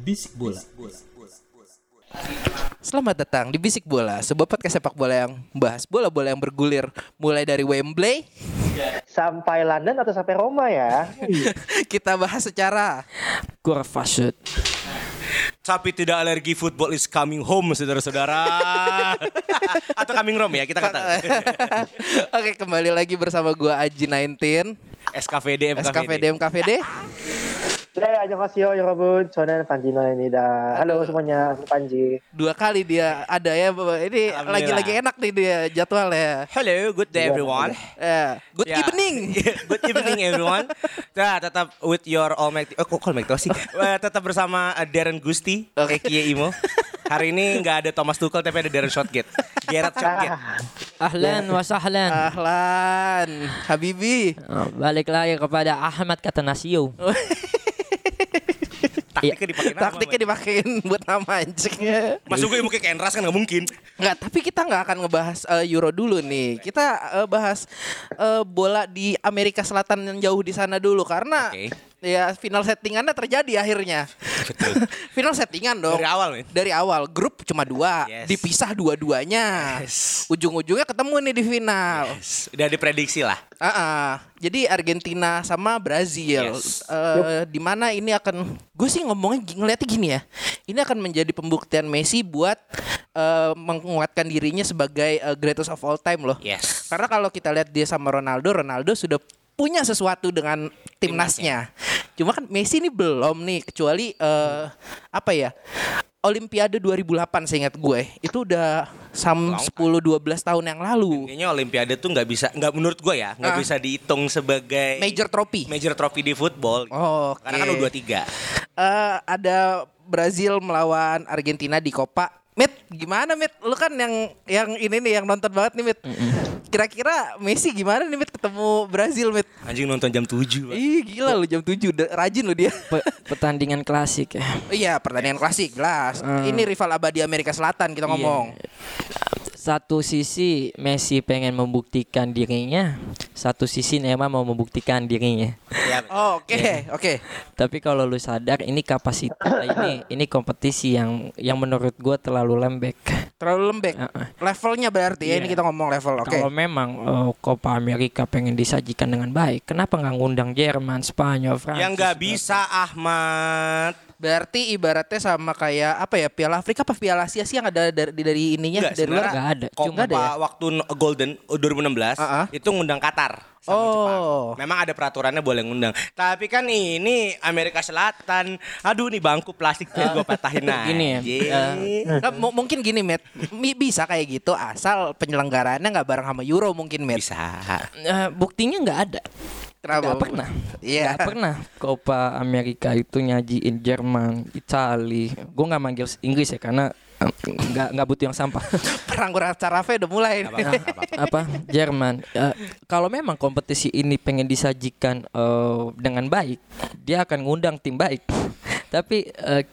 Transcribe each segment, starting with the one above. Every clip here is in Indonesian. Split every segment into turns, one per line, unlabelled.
Bisik bola.
Selamat datang di Bisik Bola, sebuah podcast sepak bola yang membahas bola-bola yang bergulir mulai dari Wembley.
sampai London atau sampai Roma ya?
Kita bahas secara
Kurva shoot.
Tapi tidak alergi football is coming home saudara-saudara. Atau coming home ya kita kata.
Oke, kembali lagi bersama gua Aji 19,
SKVD MKVD.
SKVD MKVD.
네, 안녕하세요 여러분. 저는 반지노입니다. Halo semuanya, aku Panji.
Dua kali dia ada ya. Bapak. Ini
Alhamdulillah.
lagi-lagi enak nih dia jadwalnya.
Hello, good day everyone.
Eh, good
Ya.
evening.
good evening everyone. Nah, tetap with your all Mac Oh, kok all Mac sih? Wah, tetap bersama uh, Darren Gusti,
Oke.
Eki Imo. Hari ini nggak ada Thomas Tuchel tapi ada Darren Shotgate. Gerard Shotgate.
Ahlan wa sahlan.
Ahlan, Habibi.
Oh, balik lagi kepada Ahmad Katanasio.
Taktiknya dipakai nama.
Taktiknya dipakein buat nama anjingnya.
Masuk gue kayak Enras kan nggak mungkin.
Nggak, tapi kita nggak akan ngebahas eh, Euro dulu nih. Kita eh, bahas eh, bola di Amerika Selatan yang jauh di sana dulu karena
Oke.
Ya final settingannya terjadi akhirnya.
Betul.
final settingan dong.
Dari awal, men.
Dari awal grup cuma dua,
Yes.
dipisah dua-duanya.
Yes.
Ujung-ujungnya ketemu nih di final.
Udah diprediksi lah.
Ah, ah. Jadi Argentina sama Brazil.
Yes.
Eh, di mana ini akan gue sih ngomongnya ngeliatnya gini ya. Ini akan menjadi pembuktian Messi buat eh, menguatkan dirinya sebagai eh, greatest of all time loh.
Yes.
Karena kalau kita lihat dia sama Ronaldo, Ronaldo sudah punya sesuatu dengan timnasnya. Cuma kan Messi ini belum nih kecuali eh, apa ya? Olimpiade 2008 seingat gue itu udah sam 10 12 tahun yang lalu.
Kayaknya Olimpiade tuh nggak bisa, nggak menurut gue ya, nggak
Ah.
bisa dihitung sebagai
Major trophy.
major trophy di football.
Oh,
Karena kan
oke.
U23.
Eh, ada Brazil melawan Argentina di Copa. Mit, gimana Mit? Lu kan yang yang ini nih yang nonton banget nih Mit. Kira-kira Messi gimana nih Mit ketemu Brazil Mit?
Anjing nonton jam 7. Pak.
Ih gila lu jam 7 udah rajin lu dia.
Pe- pertandingan klasik ya.
Iya pertandingan klasik jelas. Ini rival abadi Amerika Selatan kita ngomong.
Satu sisi Messi pengen membuktikan dirinya, satu sisi Neymar mau membuktikan dirinya.
Ya,
Oh, Oke oke.
Tapi kalau lu sadar ini kapasitas ini ini kompetisi yang yang menurut gua terlalu lembek.
Terlalu lembek.
Heeh.
Levelnya berarti ya ini
Iya.
kita ngomong level. Oke.
Kalau memang eh, Copa Amerika pengen disajikan dengan baik, kenapa nggak ngundang Jerman, Spanyol, Prancis?
yang nggak bisa Ahmad.
Berarti ibaratnya sama kayak apa ya Piala Afrika apa Piala Asia sih yang ada dari, dari ininya
Enggak,
dari luar?
sebenarnya
Ada.
Copa
Nggak ada ya?
waktu no- Golden uh, 2016
Ah, ah.
itu ngundang Qatar sama
Oh.
Jepang. Memang ada peraturannya boleh ngundang. Tapi kan ini Amerika Selatan. Aduh nih bangku plastik
Ah.
gue patahin aja.
Gini ya,
Nah, mu- mungkin gini, Met. Bisa kayak gitu asal penyelenggaraannya nggak bareng sama Euro mungkin, Met.
bisa.
Eh, buktinya nggak ada.
Kenapa?
Nggak pernah.
Iya.
Nggak pernah. Copa Amerika itu nyajiin Jerman, Itali. Gue nggak manggil Inggris ya karena eh, nggak nggak butuh yang sampah.
Perang Carafe udah mulai.
Nah, apa Jerman Eh, kalau memang kompetisi ini pengen disajikan eh, dengan baik dia akan ngundang tim baik tapi eh,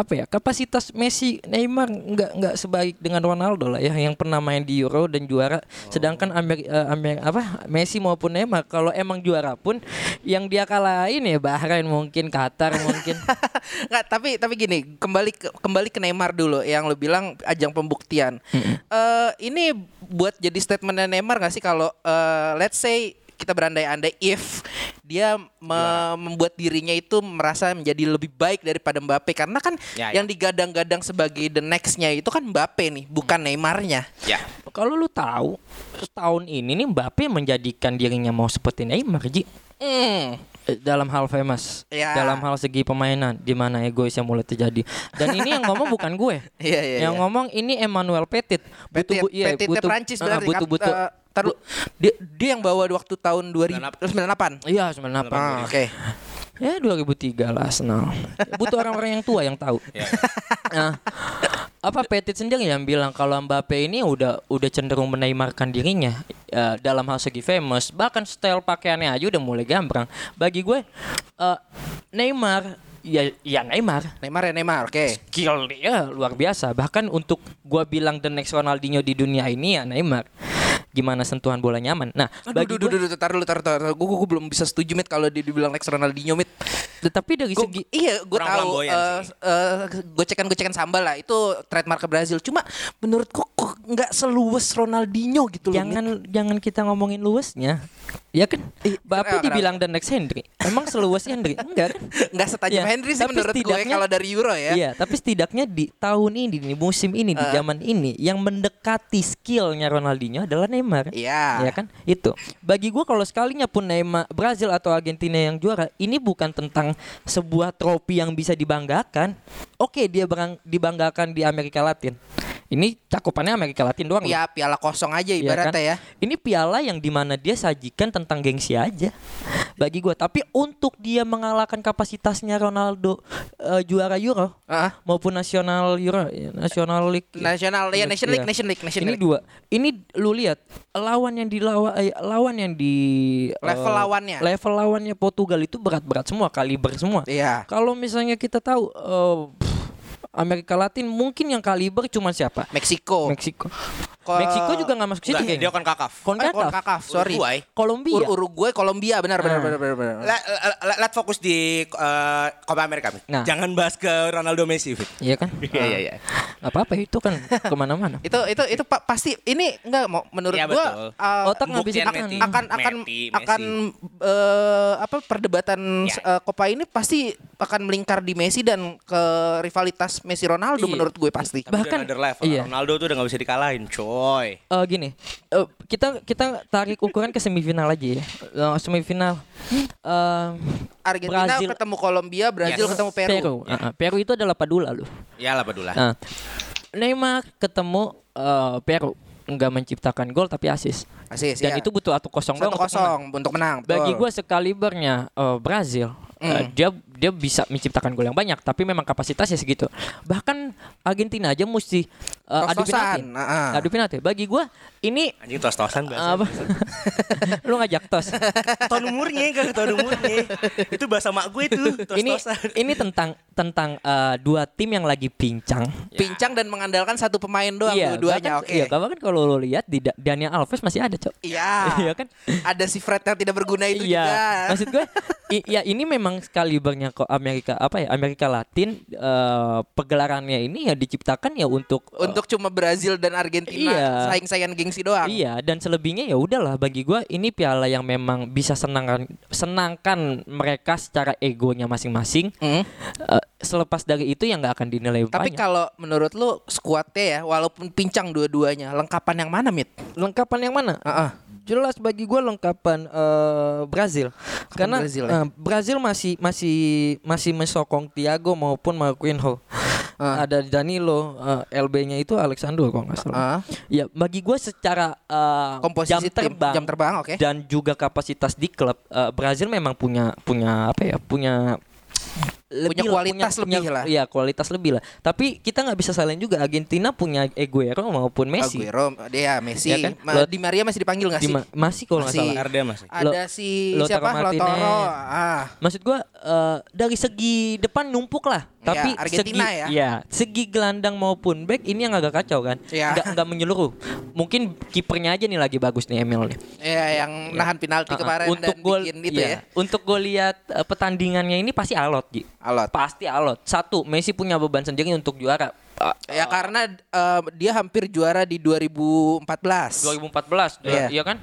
apa ya kapasitas Messi Neymar nggak nggak sebaik dengan Ronaldo lah ya yang pernah main di Euro dan juara. Sedangkan Amer, eh, Amer- apa Messi maupun Neymar kalau emang juara pun yang dia kalahin ya Bahrain mungkin Qatar mungkin.
Nggak, tapi tapi gini, kembali ke, kembali ke Neymar dulu yang lu bilang ajang pembuktian. Eh ini buat jadi statementnya Neymar nggak sih kalau eh, let's say kita berandai-andai if dia me- membuat dirinya itu merasa menjadi lebih baik daripada Mbappe karena kan
Ya, ya.
yang digadang-gadang sebagai the next-nya itu kan Mbappe nih, bukan Neymarnya.
Ya.
kalau lu tahu tahun ini nih Mbappe menjadikan dirinya mau seperti Neymar Ji
Hmm.
Eh, dalam hal famous,
Ya.
dalam hal segi permainan, di mana egois yang mulai terjadi. Dan ini yang ngomong bukan gue.
Iya, iya,
yang
iya.
ngomong ini Emmanuel Petit.
Petit,
bu- iya,
Petitnya Prancis
ah,
berarti
butuh
kan?
butuh.
Eh, taruh, dia, dia yang bawa waktu tahun 2098.
Iya, sebenarnya apa?
Ah, Oke.
Ya 2003 lah Arsenal. Butuh orang-orang yang tua yang tahu. Nah, apa Petit sendiri yang bilang kalau Mbappe ini udah udah cenderung menaimarkan dirinya eh, dalam hal segi famous, bahkan style pakaiannya aja udah mulai gambrang. Bagi gue eh, Neymar ya ya Neymar
Neymar ya Neymar, oke.
skill dia luar biasa. Bahkan untuk gua bilang the next Ronaldinho di dunia ini ya Neymar. Gimana sentuhan bola nyaman. Nah,
Aduh,
bagi
duh, duh,
gue
duh, duh, tar dulu, tar, tar, tar. Gue, gue belum bisa setuju mit kalau dia dibilang next Ronaldinho mit.
tetapi dari
Gua-
segi
iya, gue tahu. eh,
sih.
eh, gocekan-gocekan sambal lah itu trademark ke Brazil. Cuma menurutku kok nggak seluas Ronaldinho gitu loh. Mit.
jangan jangan kita ngomongin luasnya. Ya kan? Bapak
kenapa?
dibilang the next Hendry. Emang seluas Hendry? Enggak kan?
nggak setajam
Iya,
Henry sih menurut gue kalau dari Euro ya.
Iya, tapi setidaknya di tahun ini, di musim ini, di
Eh.
zaman ini yang mendekati skillnya Ronaldinho adalah Neymar.
Iya.
Ya kan? Itu. Bagi gua kalau sekalinya pun Neymar Brazil atau Argentina yang juara, ini bukan tentang sebuah trofi yang bisa dibanggakan. Oke, dia berang- dibanggakan di Amerika Latin. Ini cakupannya Amerika Latin doang. loh.
Ya piala kosong aja
Iya
ibaratnya
kan?
ya.
Ini piala yang di mana dia sajikan tentang gengsi aja bagi gua. Tapi untuk dia mengalahkan kapasitasnya Ronaldo eh, juara Euro
Ah.
maupun nasional Euro, ya, nasional League.
Nasional ya Nation League,
Iya.
Nation League, Nation
Ini
League.
dua. Ini lu lihat lawan yang dilawan eh, lawan yang di
Level
eh,
lawannya.
Level lawannya Portugal itu berat-berat semua, kaliber semua.
Iya.
Kalau misalnya kita tahu eh, pff, Amerika Latin mungkin yang kaliber cuma siapa?
Meksiko.
Meksiko.
Ko-
Meksiko juga nggak masuk situ kayaknya.
dia kan kakaf.
Eh,
Konkakaf.
Kakaf, sorry.
Uruguay.
Kolombia.
Ur- Uruguay, Kolombia, benar benar
Ah.
benar benar. benar.
Let, let, let fokus di eh, Copa America.
Nah.
Jangan bahas ke Ronaldo Messi. Fit.
Iya kan?
Iya iya iya.
Gak apa-apa itu kan ke mana-mana.
Itu itu itu pa- pasti ini enggak mau menurut
Iya,
gua uh,
Otak nggak bisa.
Messi.
akan akan
Messi,
akan eh, apa perdebatan
Ya.
eh, Copa ini pasti akan melingkar di Messi dan ke rivalitas Messi Ronaldo
Iya.
menurut gue pasti.
Tapi
Bahkan-
level.
iya.
Ronaldo tuh udah gak bisa dikalahin, coy.
Eh gini, eh, kita kita tarik ukuran ke semifinal aja ya. Eh, semifinal. eh,
Argentina
Brazil-
ketemu Kolombia, Brazil
Yes.
ketemu Peru.
Peru. Ah. Peru itu adalah Padula loh.
Ya lah Padula.
Nah, Neymar ketemu eh, Peru nggak menciptakan gol tapi asis.
Asis,
Dan
iya.
itu butuh atu kosong
satu
doang untuk menang.
kosong untuk menang.
Bagi gue sekalibernya eh, Brazil,
Mm.
dia dia bisa menciptakan gol yang banyak, tapi memang kapasitasnya segitu. Bahkan Argentina aja mesti eh, adu penalti.
Ah.
Adu penalti. Bagi gue ini
Anjing tos-tosan bahasa.
apa? Lu ngajak tos.
Tahun umurnya kan tahun umurnya. itu bahasa mak gue itu,
ini
tos-tosan.
ini tentang tentang eh, dua tim yang lagi pincang.
pincang dan mengandalkan satu pemain doang dua-duanya.
bahkan-
Oke.
Iya, bahkan kalau lo lihat di Da- Daniel Alves masih ada, Cok.
Iya.
Iya kan?
Ada si Fred yang tidak berguna itu
iya.
juga.
Maksud gue, i- ya ini memang kalibernya kok Amerika apa ya Amerika Latin eh, pegelarannya ini ya diciptakan ya untuk eh,
Untuk cuma Brazil dan Argentina
Iya.
saing-saingan gengsi doang.
Iya dan selebihnya ya udahlah bagi gua ini piala yang memang bisa senangkan senangkan mereka secara egonya masing-masing.
Hmm.
Eh, selepas dari itu yang nggak akan dinilai
Tapi
banyak.
kalau menurut lu skuadnya ya walaupun pincang dua-duanya, lengkapan yang mana, Mit?
lengkapan yang mana?
Heeh.
Jelas bagi gua lengkapan eh, Brazil karena
Brazil, ya?
eh, Brazil masih masih masih mesokong Thiago maupun Marquinhos.
Ah.
Ada Danilo, eh, LB-nya itu Alexander kalau nggak salah.
Ah.
Ya bagi gua secara eh,
Komposisi
jam
tim,
terbang,
jam terbang, oke.
dan juga kapasitas di klub eh, Brazil memang punya punya apa ya punya
Punya
lah,
kualitas lebih lah.
Iya kualitas lebih lah. Tapi kita nggak bisa salin juga Argentina punya Aguero maupun Messi.
Aguero, dia Messi.
Ya kan?
Ma- Di Maria masih dipanggil nggak
Di
sih?
ma- masih kalau nggak salah.
RD masih.
Ada si
Lautaro
siapa?
Martinez.
Lautaro. Ah.
Maksud gua eh, dari segi depan numpuk lah,
Iya,
tapi
Argentina
segi
ya.
iya, segi gelandang maupun back ini yang agak kacau kan.
Iya.
Nggak nggak menyeluruh. Mungkin kipernya aja nih lagi bagus nih Emil nih.
Ya, yang nahan penalti
ah.
kemarin
untuk
dan
gol
bikin itu
iya.
ya.
Untuk gue lihat eh, pertandingannya ini pasti alot, Ji.
Alot.
Pasti alot. Satu, Messi punya beban sendiri untuk juara.
Ya karena eh, dia hampir juara di 2014.
2014
Iya.
iya kan?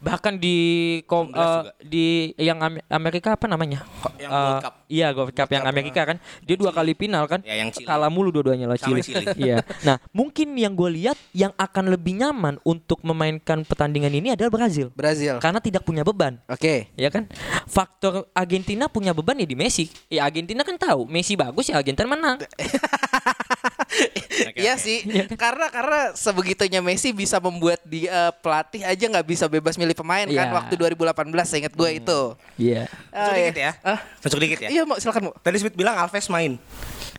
Bahkan di kom,
19 juga.
di yang Am- Amerika apa namanya?
Yang
Eh,
World Cup.
iya World Cup yang Amerika kan. Dia dua kali final kan?
Ya, yang
kalah mulu dua-duanya lah
Sama
Chile,
Chile.
iya. Nah mungkin yang gue lihat yang akan lebih nyaman untuk memainkan pertandingan ini adalah Brazil.
Brazil. Oke.
karena tidak punya beban. Ya kan? Faktor Argentina punya beban ya di Messi. Ya Argentina kan tahu Messi bagus ya Argentina menang
Iya sih, karena karena sebegitunya Messi bisa membuat di eh, pelatih aja nggak bisa bebas milih pemain kan
Iya.
waktu 2018 saya ingat gue itu.
iya
Ah,
Masuk dikit ya.
Ah,
Masuk dikit ya.
Iya mau silakan mau.
Tadi Smith bilang Alves main.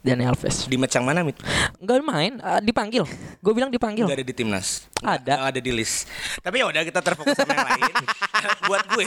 Dani Alves
Di match yang mana, Mit?
nggak main eh, dipanggil gue bilang dipanggil
Enggak ada di timnas.
Ada.
Nggak ada di list. Tapi ya udah kita terfokus sama yang lain. Buat gue,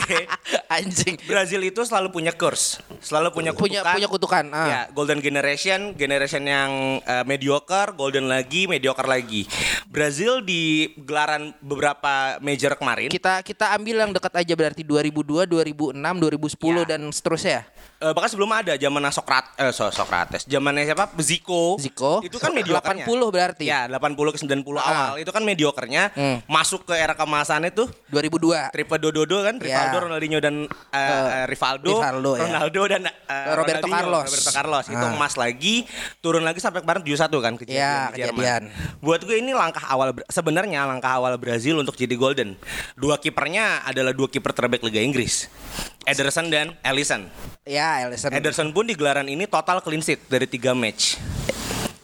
Anjing.
Brazil itu selalu punya curse, selalu punya
Punya
kutukan.
punya kutukan. Ah.
Ya, golden generation, generation yang eh, mediocre, golden lagi, mediocre lagi. Brazil di gelaran beberapa major kemarin
Kita kita ambil yang dekat aja berarti 2002, 2006, 2010
Ya.
dan seterusnya.
Eh, bahkan sebelum ada zaman Sokrat eh so- Sokrates, zamannya siapa? Zico.
Zico.
Itu kan mediocre
80 berarti.
Ya, 80 ke 90
Ah.
awal. Itu kan mediokernya
Hmm.
masuk ke era kemasannya tuh
2002.
Triple Dododo kan,
Ya.
Rivaldo, Ronaldinho dan eh, eh, Rivaldo,
Rivaldo, ya.
Ronaldo dan eh,
Roberto
Ronaldinho,
Carlos.
Roberto Carlos itu
Ah.
emas lagi, turun lagi sampai kemarin 71 kan kejadian
Ya,
di Jerman.
kejadian.
Buat gue ini langkah awal sebenarnya langkah awal Brazil untuk jadi golden. Dua kipernya adalah dua kiper terbaik Liga Inggris. Ederson dan Alisson.
Ya, Alisson.
Ederson pun di gelaran ini total clean sheet dari tiga match.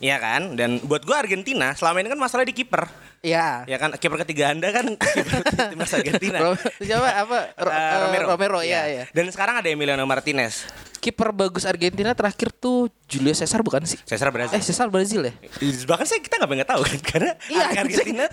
Iya kan? Dan buat gue Argentina selama ini kan masalah di kiper.
Ya.
Ya kan kiper ketiga Anda kan kiper timnas Argentina.
Siapa apa? Ro-
eh, Romero.
Romero ya,
Iya.
ya.
Dan sekarang ada Emiliano Martinez.
Kiper bagus Argentina terakhir tuh Julio Cesar bukan sih?
Cesar Brazil.
Eh, Cesar Brazil ya?
Bahkan saya kita nggak pengen tahu kan karena
Iya,
Argentina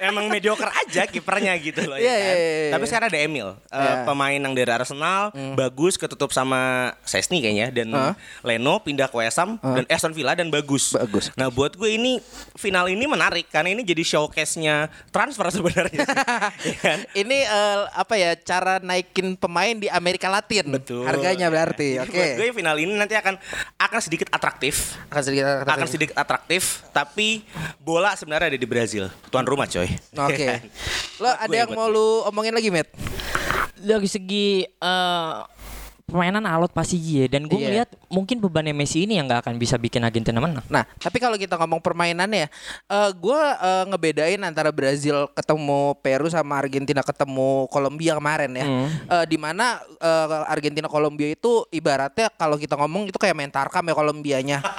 emang mediocre aja kipernya gitu loh
Iya,
ya kan.
iya, iya, iya.
Tapi sekarang ada Emil, eh,
Iya.
pemain yang dari Arsenal, bagus ketutup sama Sesni kayaknya dan
Hah?
Leno pindah ke West Ham dan Aston Villa dan bagus.
Bagus.
Nah, buat gue ini final ini menarik karena ini jadi showcase-nya transfer sebenarnya. Iya kan?
Ini eh, apa ya cara naikin pemain di Amerika Latin.
Betul.
Harganya berarti.
Jadi
Oke.
Buat gue final ini nanti akan akan sedikit atraktif.
Akan sedikit
akan sedikit atraktif tapi bola sebenarnya ada di Brazil tuan rumah coy
Oke.
Iya kan?
Lo ada yang mau lu omongin lagi, Matt?
dari segi eh, permainan alot pasti iya dan gue
Iya.
ngeliat mungkin bebannya Messi ini yang nggak akan bisa bikin Argentina menang.
Nah, tapi kalau kita ngomong permainannya, eh gue eh, ngebedain antara Brazil ketemu Peru sama Argentina ketemu Kolombia kemarin ya.
Hmm.
Eh, di mana eh, Argentina Kolombia itu ibaratnya kalau kita ngomong itu kayak main tarkam ya Kolombianya.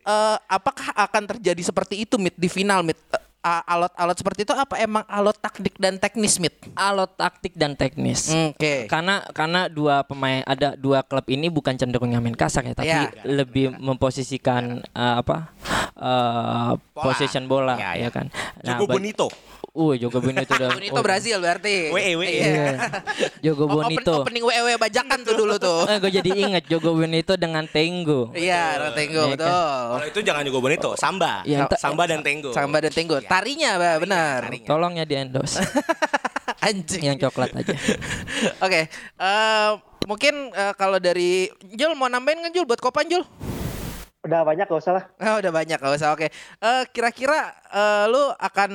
Eh, apakah akan terjadi seperti itu mid di final mid? Alot-alot seperti itu apa emang alot taktik dan teknis mid?
Alot taktik dan teknis.
Oke.
Karena karena dua pemain ada dua klub ini bukan cenderung yang main kasar ya, tapi
Iya.
lebih memposisikan eh, apa eh, possession bola
Ya,
ya,
ya.
kan.
Jogo
ba-
Bonito
Uh, Jogo Bonito udah.
Bonito Brazil berarti.
WE, WE.
Iya.
Jogo
Oh, open-
Bonito.
Opening WW bajakan tuh dulu tuh.
Eh, gue jadi inget Jogo Bonito dengan Tengo.
Iya, Tengo
Iya kan?
betul.
kalau itu jangan juga Bonito Samba
Iya, enta-
Samba dan Tengo
Samba dan Tengo. Tarinya, Mbak, benar.
tarinya.
Tolong ya di endorse
Anjing.
yang coklat aja.
Oke, eh, mungkin eh, kalau dari Jul mau nambahin nggak Jul buat kopan Jul?
Udah banyak gak usah lah.
Oh, udah banyak gak usah. Oke. Eh, kira-kira eh, lu akan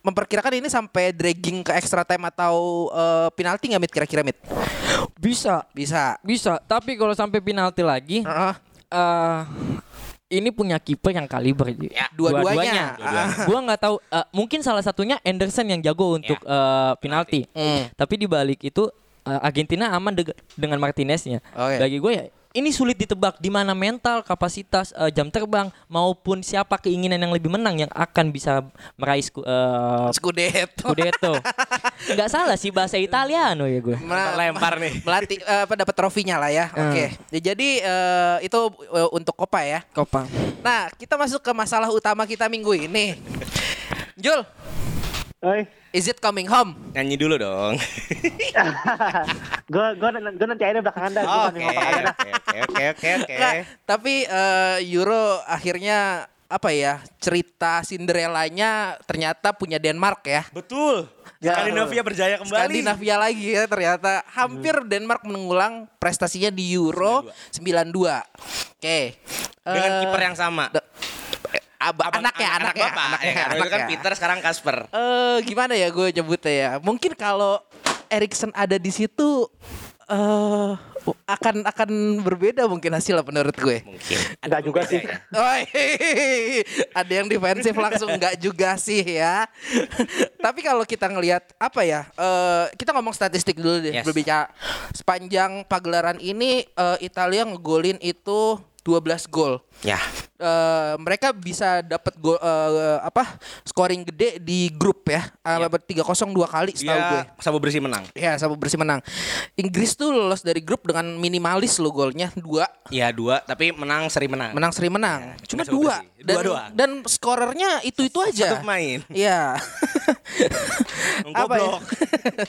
memperkirakan ini sampai dragging ke extra time atau eh, penalti nggak Mit kira-kira Mit?
Bisa,
Bisa.
bisa. Tapi kalau sampai penalti lagi,
Heeh.
eh ini punya kiper yang kaliber.
Ya,
dua-duanya.
Dua-duanya. Gua nggak tahu. eh, mungkin salah satunya Anderson yang jago untuk eh, penalti.
Hmm.
Tapi di balik itu eh, Argentina aman deg- dengan Martineznya.
Oke.
Bagi gue ya ini sulit ditebak di mana mental, kapasitas, eh, jam terbang maupun siapa keinginan yang lebih menang yang akan bisa meraih sku- eh,
Scudetto.
Scudetto. Nggak salah sih bahasa Italiano ya gue.
Mela-
Lempar nih.
Melatih eh, apa dapat trofinya lah ya. Oke. Ya, Jadi eh, itu eh, untuk Copa ya.
Kopang.
Nah, kita masuk ke masalah utama kita minggu ini. Jul,
Oi,
is it coming home?
nyanyi dulu dong
gue gue gue nanti aja belakang anda.
Oke oke oke oke
Nggak, tapi eh, Euro akhirnya apa ya cerita Cinderellanya ternyata punya Denmark ya.
betul
Ya,
Skandinavia berjaya kembali
Skandinavia lagi ya ternyata hampir Denmark mengulang prestasinya di Euro 92. Oke.
dengan
Eh,
kiper yang sama
da- Aba,
Apa-
anaknya,
anak-
anaknya,
bapak.
anaknya,
Ya, kalau itu kan
anaknya.
Peter sekarang Casper.
Eh gimana ya gue nyebutnya ya? Mungkin kalau Erikson ada di situ eh akan akan berbeda mungkin hasilnya menurut gue.
Mungkin.
Enggak juga sih.
Oi, ada yang defensif langsung nggak juga sih ya. Tapi kalau kita ngelihat apa ya? eh, kita ngomong statistik dulu deh
Yes.
berbicara sepanjang pagelaran ini eh, Italia ngegolin itu 12 gol.
Ya.
Eh, mereka bisa dapat gol eh, apa scoring gede di grup ya. Uh, tiga kosong dua kali setahu gue.
Dia sabu bersih menang.
Ya, sama bersih menang. Inggris tuh lolos dari grup dengan minimalis lo golnya dua,
Ya dua, tapi menang seri menang.
menang seri menang. Cuma
cuma sama
dua.
bersih.
Dan,
Dua doang.
dan skorernya itu itu aja.
Satu pemain.
Iya. apa ya?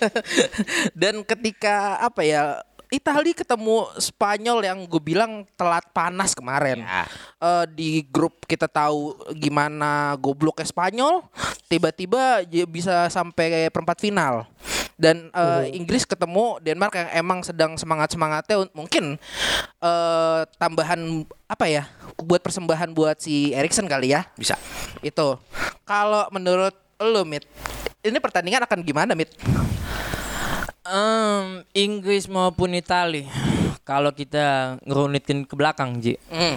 Dan ketika apa ya? Italia ketemu Spanyol yang gue bilang telat panas kemarin.
Ya.
Eh, di grup kita tahu gimana gobloknya Spanyol, tiba-tiba bisa sampai perempat final. Dan eh, Inggris ketemu Denmark yang emang sedang semangat-semangatnya un- mungkin eh, tambahan apa ya? buat persembahan buat si Erikson kali ya.
Bisa.
Itu. Kalau menurut lo, Mit, ini pertandingan akan gimana, Mit?
Em, Inggris maupun Italia. Kalau kita ngerunitin ke belakang, Ji.
Hmm.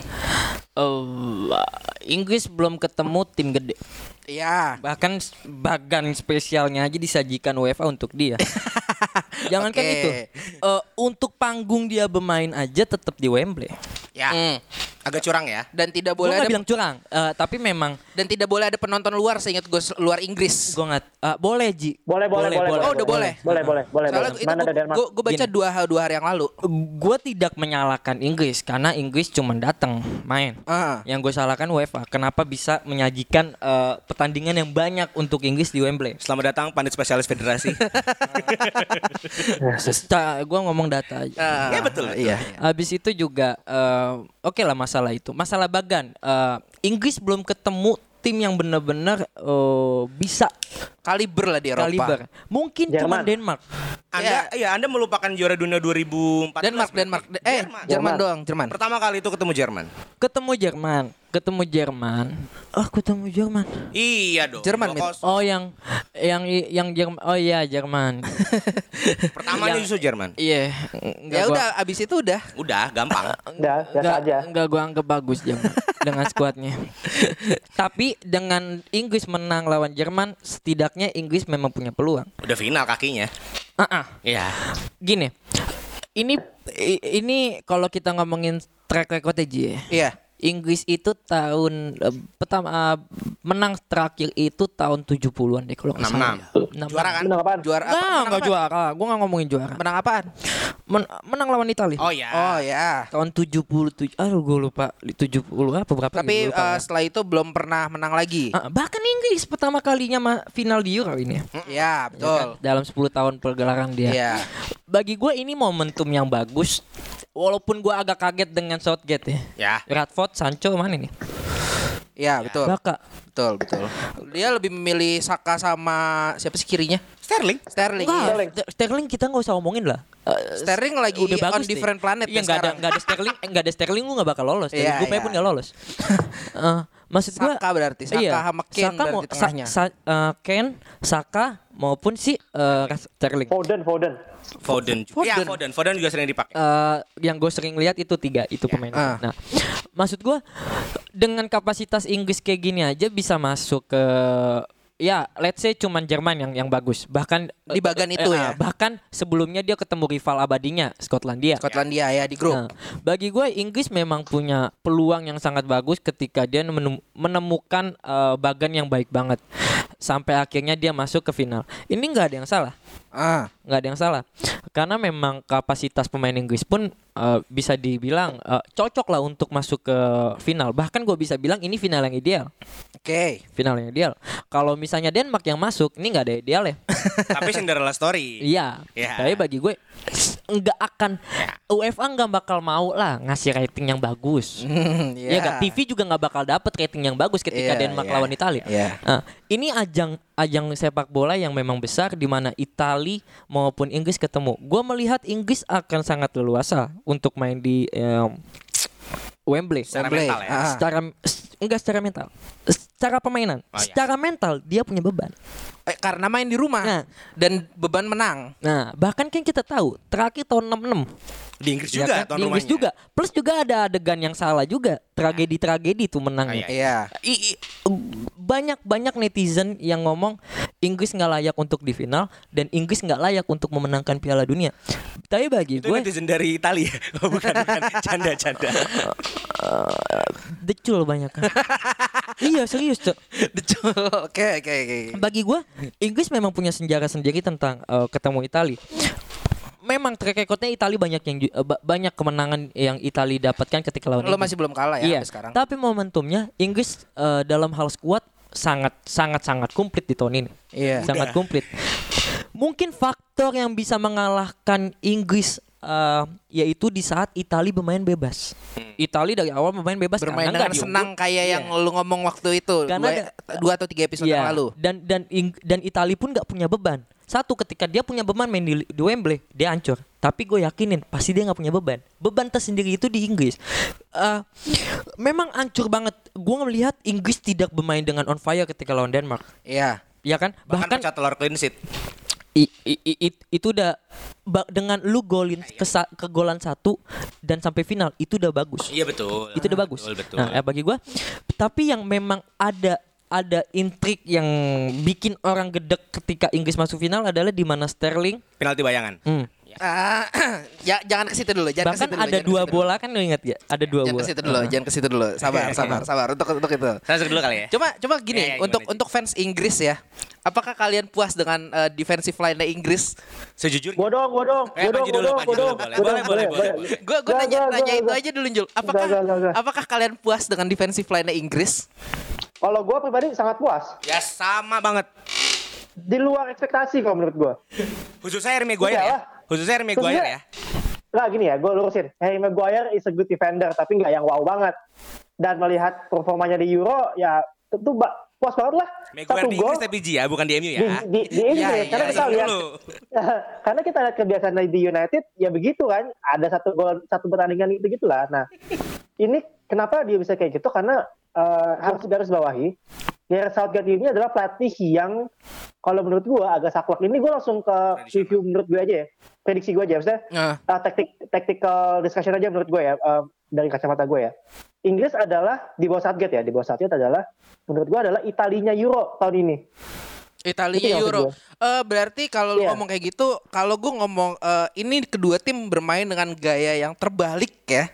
Eh, Inggris belum ketemu tim gede.
Iya.
Bahkan bagan spesialnya aja disajikan UEFA untuk dia. Jangan kan
Oke.
itu. Eh, untuk panggung dia bermain aja tetap di Wembley.
Ya.
Hmm.
Agak curang ya.
Dan tidak boleh
nggak
ada
bilang curang, eh, tapi memang
dan tidak boleh ada penonton luar seingat gue luar Inggris.
gue nggak eh, boleh Ji.
Boleh, boleh, boleh.
Oh, udah boleh.
Boleh, boleh, boleh.
Soalnya
boleh.
itu
Mana ada Denmark?
gue baca
Gini.
dua dua hari yang lalu.
Gue tidak menyalahkan Inggris karena Inggris cuma datang main.
Ah.
Yang gue salahkan UEFA. Kenapa bisa menyajikan eh, pertandingan yang banyak untuk Inggris di Wembley?
Selamat datang pandit spesialis federasi.
gue ngomong data aja.
Ah,
Ya, betul, betul.
Iya.
Habis itu juga eh, oke lah masalah itu. Masalah bagan. eh, Inggris belum ketemu tim yang benar-benar eh, bisa
Kaliber lah di Eropa.
kaliber. Mungkin cuma
Jerman.
Denmark.
Anda iya Anda melupakan juara dunia 2014.
Denmark. Denmark. Eh,
Jerman.
Jerman doang, Jerman.
Pertama kali itu ketemu Jerman.
Ketemu Jerman, ketemu Jerman. Oh, ketemu Jerman.
Iya dong.
Jerman, Mit.
2-0.
Oh, yang yang yang Jerman. Oh iya, Jerman.
Pertamanya justru Jerman.
Iya, enggak
Ya
gua-
udah abis itu udah.
Udah gampang.
Udah, biasa
Enggak,
aja.
enggak gua anggap bagus Jerman dengan skuadnya. Tapi dengan Inggris menang lawan Jerman, setidaknya Inggris memang punya peluang.
Udah final kakinya.
Ah, ah.
Iya.
gini. Ini ini kalau kita ngomongin track record aja ya.
Iya.
Inggris itu tahun eh, pertama eh, menang terakhir itu tahun 70-an deh kalau nggak salah.
66.
ya.
Juara kan?
Menang apaan?
Juara apa?
Enggak,
Menang
enggak
apa?
juara. Gua enggak ngomongin juara.
Menang apaan?
Men- menang lawan Italia.
Oh ya.
Oh ya.
Tahun 77. Aduh, gue lupa 70 apa berapa
Tapi
gitu, lupa ya.
setelah itu belum pernah menang lagi.
Ah, bahkan Inggris pertama kalinya ma- final di Euro ini.
Ya,
Ya
betul.
kan? Dalam 10 tahun pergelaran dia.
Iya.
Bagi gue ini momentum yang bagus. Walaupun gue agak kaget dengan Southgate ya.
Ya.
Radford, Sancho mana nih?
Iya, betul.
Baka.
Betul, betul. Dia lebih memilih Saka sama siapa sih kirinya?
Sterling.
Sterling.
Enggak,
iya.
Sterling.
Ster- Sterling kita nggak usah ngomongin lah. Eh,
Sterling lagi
udah
on
bagus deh.
different planet
Iya
ya
nggak ada nggak ada Sterling, eh, nggak ada Sterling lu nggak bakal lolos.
Iya,
grupnya
iya.
pun nggak lolos. Eh, maksud gua
Saka berarti, Saka sama Kane
Saka mau
berarti tengahnya.
Sa, sa, eh, Kane, Saka maupun si eh, Sterling.
Foden, Foden.
Foden. juga. Iya, Foden. Foden juga sering dipakai.
Eh, yang gue sering lihat itu tiga itu pemain.
Ah.
Nah, maksud gue dengan kapasitas Inggris kayak gini aja bisa masuk ke ya let's say cuman Jerman yang yang bagus bahkan
Di bagan itu
eh,
ya?
bahkan sebelumnya dia ketemu rival abadinya Skotlandia
Skotlandia ya di grup.
Nah, bagi gue Inggris memang punya peluang yang sangat bagus ketika dia menem- menemukan eh, bagan yang baik banget sampai akhirnya dia masuk ke final ini nggak ada yang salah
Ah,
nggak ada yang salah karena memang kapasitas pemain Inggris pun eh, bisa dibilang eh, cocok lah untuk masuk ke final bahkan gue bisa bilang ini final yang ideal
oke.
final yang ideal kalau misalnya Denmark yang masuk ini nggak ada ideal ya
Tapi Cinderella story.
iya
Iya.
tapi bagi gue nggak akan UEFA nggak bakal mau lah ngasih rating yang bagus
Hmm,
Ya nggak TV juga nggak bakal dapet rating yang bagus ketika
Iya,
Denmark
iya,
lawan Italia.
iya.
Nah, ini ajang ajang sepak bola yang memang besar di mana Italia maupun Inggris ketemu. Gua melihat Inggris akan sangat leluasa untuk main di em, Wembley.
Secara
Wembley.
mental ya.
Ah.
Secara enggak secara mental. Secara permainan.
Oh, iya.
Secara mental dia punya beban.
Eh, karena main di rumah
Nah.
dan beban menang.
Nah, bahkan kan kita tahu terakhir tahun 66
Di Inggris
ya
juga
kan? di Inggris
rumahnya.
juga. Plus juga ada adegan yang salah juga. Tragedi-tragedi tuh menangnya.
Ah,
Iya.
I- i- banyak banyak netizen yang ngomong Inggris nggak layak untuk di final dan Inggris nggak layak untuk memenangkan Piala Dunia. Tapi bagi
Itu
gue
netizen dari Italia. Oh, bukan, bukan. Canda, canda.
decul banyak kan. iya serius cok.
Betul. Oke, oke, oke.
Bagi gue Inggris memang punya sejarah sendiri tentang eh, ketemu Itali. Memang track recordnya Itali banyak yang eh, ba- banyak kemenangan yang Itali dapatkan ketika lawan
Lo
Inggris.
masih belum kalah ya
iya.
sekarang.
Tapi momentumnya Inggris eh, dalam hal skuad sangat sangat sangat komplit di tahun ini.
Iya.
Sangat komplit. Mungkin faktor yang bisa mengalahkan Inggris eh, yaitu di saat Itali bermain bebas. Itali dari awal bermain bebas
Bermain
karena
dengan
diunggul.
senang kayak yang lu ngomong waktu itu
Karena
dua,
ada-
dua atau tiga episode
Iya,
yang lalu.
Dan dan dan Itali pun nggak punya beban. Satu ketika dia punya beban main di, di Wembley dia hancur. Tapi gue yakinin pasti dia nggak punya beban. Beban tersendiri itu di Inggris. Eh, memang hancur banget. Gue ngelihat Inggris tidak bermain dengan on fire ketika lawan Denmark.
Iya.
Ya kan?
Bahkan,
Bahkan
pecah telur clean sheet.
i- i- i- it- itu udah dengan lu golin ke, sa- ke golan satu dan sampai final itu udah bagus
Iya betul.
itu udah bagus.
Betul, betul.
Nah, eh, bagi gua tapi yang memang ada ada intrik yang bikin orang gedek ketika Inggris masuk final adalah di mana Sterling
Penalti bayangan.
hmm,
Ah, ya jangan ke situ dulu, jangan ke
bahkan
situ dulu.
ada
jangan
dua
dulu.
bola kan lu ingat ya? Ada dua
Jangan
bola.
ke situ dulu, jangan ke situ dulu. Sabar, sabar, sabar. Untuk untuk itu.
Saya dulu kali ya.
Coba coba gini,
Ya, ya,
untuk untuk fans Inggris ya. Apakah kalian puas dengan eh, defensive line Inggris?
Sejujurnya.
Gua dong, gua dong,
Eh,
gua dong, gua
dulu,
dong, gua dong.
boleh.
Gua
Boleh,
dong,
boleh, boleh, boleh.
Gue gue
Gak,
nanya nanya itu aja dulu Jul. Apakah apakah kalian puas dengan defensive line Inggris?
Kalau gua pribadi sangat puas.
Ya sama banget.
Di luar ekspektasi kalau menurut gua.
Khususnya Maguire
Iya
ya. Khususnya Harry Maguire
Khususnya-
ya.
Nah gini ya, gue lurusin. Harry Maguire is a good defender, tapi nggak yang wow banget. Dan melihat performanya di Euro, ya tentu puas banget lah.
Maguire
Satu
di Inggris tapi ya, bukan di MU
di,
ya.
di, di Inggris,
Iya,
ya,
iya,
karena
iya.
kita lihat,
Dulu.
karena kita lihat kebiasaan di United, ya begitu kan. Ada satu gol, satu pertandingan itu gitulah. Nah, ini kenapa dia bisa kayak gitu? Karena eh, harus garis bawahi. Gareth Southgate ini adalah pelatih yang kalau menurut gua agak saklek. Ini gue langsung ke review menurut gue aja ya. Prediksi gue aja, maksudnya
Nah,
uh, taktik tactical discussion aja menurut gue ya uh, dari kacamata gue ya. Inggris adalah di bawah Southgate ya, di bawah Southgate adalah menurut gue adalah Italinya Euro tahun ini.
Italia Euro. Eh berarti kalau lu
Iya.
ngomong kayak gitu, kalau gue ngomong eh, ini kedua tim bermain dengan gaya yang terbalik ya.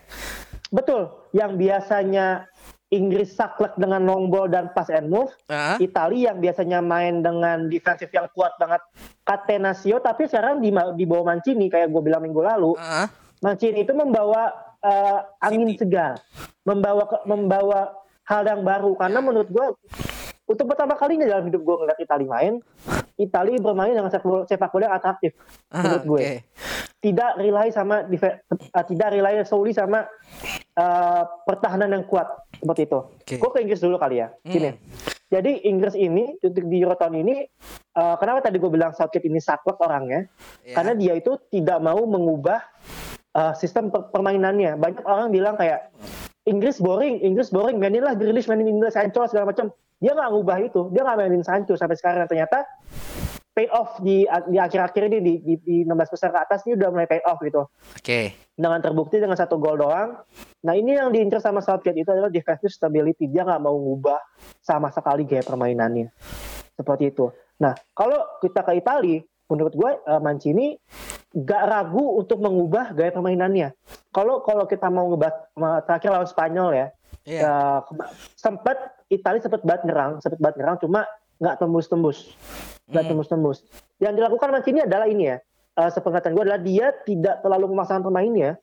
Betul, yang biasanya Inggris saklek dengan long ball dan pass and move,
Ah.
Italia yang biasanya main dengan defensif yang kuat banget Catenaccio, tapi sekarang di, di bawah Mancini kayak gue bilang minggu lalu,
Ah.
Mancini itu membawa eh, angin segar, membawa membawa hal yang baru karena menurut gue untuk pertama kalinya dalam hidup gue ngeliat Italia main, Italia bermain dengan sepak bola, yang atraktif
Ah,
menurut gue.
oke.
Tidak rely sama eh, tidak rely solely sama eh, pertahanan yang kuat seperti itu.
Oke.
Gue ke Inggris dulu kali ya. Gini. Jadi Inggris ini untuk di Euro tahun ini eh, kenapa tadi gue bilang Southgate ini saklek orangnya?
Ya.
Karena dia itu tidak mau mengubah uh, sistem per- permainannya. Banyak orang bilang kayak Inggris boring, Inggris boring, maininlah Grealish, mainin Inggris Sancho segala macam. Dia nggak ngubah itu, dia nggak mainin Sancho sampai sekarang. Ternyata pay off di di akhir-akhir ini di, di, di 16 besar ke atas ini udah mulai pay off gitu.
Oke.
Dengan terbukti dengan satu gol doang. Nah ini yang diincar sama Southgate itu adalah defensive stability. Dia nggak mau ngubah sama sekali gaya permainannya. Seperti itu. Nah kalau kita ke Italia, menurut gue eh, Mancini gak ragu untuk mengubah gaya permainannya. Kalau kalau kita mau ngebahas ma- terakhir lawan Spanyol ya,
Iya.
eh, kema- sempat Italia sempat banget nyerang, sempat banget nyerang, cuma nggak tembus-tembus, nggak
Hmm.
tembus-tembus. Yang dilakukan Mancini adalah ini ya, eh, sepengetahuan gue adalah dia tidak terlalu memaksakan pemainnya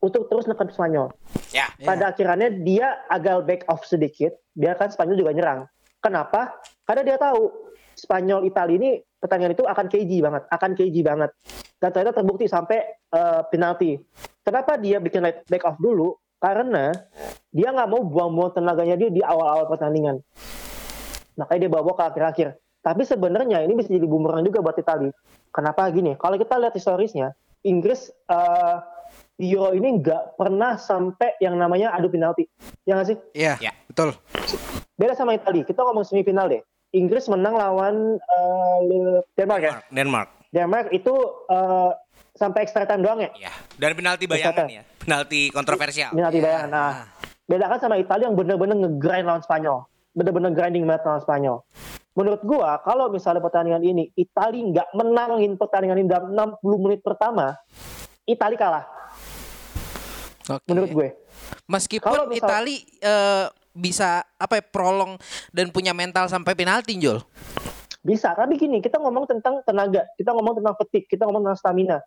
untuk terus nekan Spanyol.
Ya.
Pada akhirnya dia agak back off sedikit, biarkan Spanyol juga nyerang. Kenapa? Karena dia tahu Spanyol Italia ini pertandingan itu akan keji banget, akan keji banget. Dan ternyata terbukti sampai eh, penalti. Kenapa dia bikin light- back off dulu? Karena dia nggak mau buang-buang tenaganya dia di awal-awal pertandingan. Makanya dia bawa ke akhir-akhir. Tapi sebenarnya ini bisa jadi bumerang juga buat Italia. Kenapa gini? Kalau kita lihat historisnya, Inggris eh, di Euro ini nggak pernah sampai yang namanya adu penalti. Ya nggak sih?
Iya,
Ya.
betul.
Beda sama Italia. Kita ngomong semifinal deh. Inggris menang lawan eh, Denmark ya.
Denmark. Denmark.
Denmark itu eh, sampai extra time doang ya.
Ya. Dan penalti bayangan ya. Penalti kontroversial.
Penalti bayangan. Nah, bedakan sama Italia yang bener-bener ngegrind lawan Spanyol. Bener-bener grinding banget lawan Spanyol. Menurut gua, kalau misalnya pertandingan ini Italia nggak menangin pertandingan ini dalam 60 menit pertama, Italia kalah.
Oke.
Menurut gue.
Meskipun
Kalau misal-
Itali eh, bisa apa ya prolong dan punya mental sampai penalti, Jul.
Bisa, tapi gini, kita ngomong tentang tenaga, kita ngomong tentang petik, kita ngomong tentang stamina.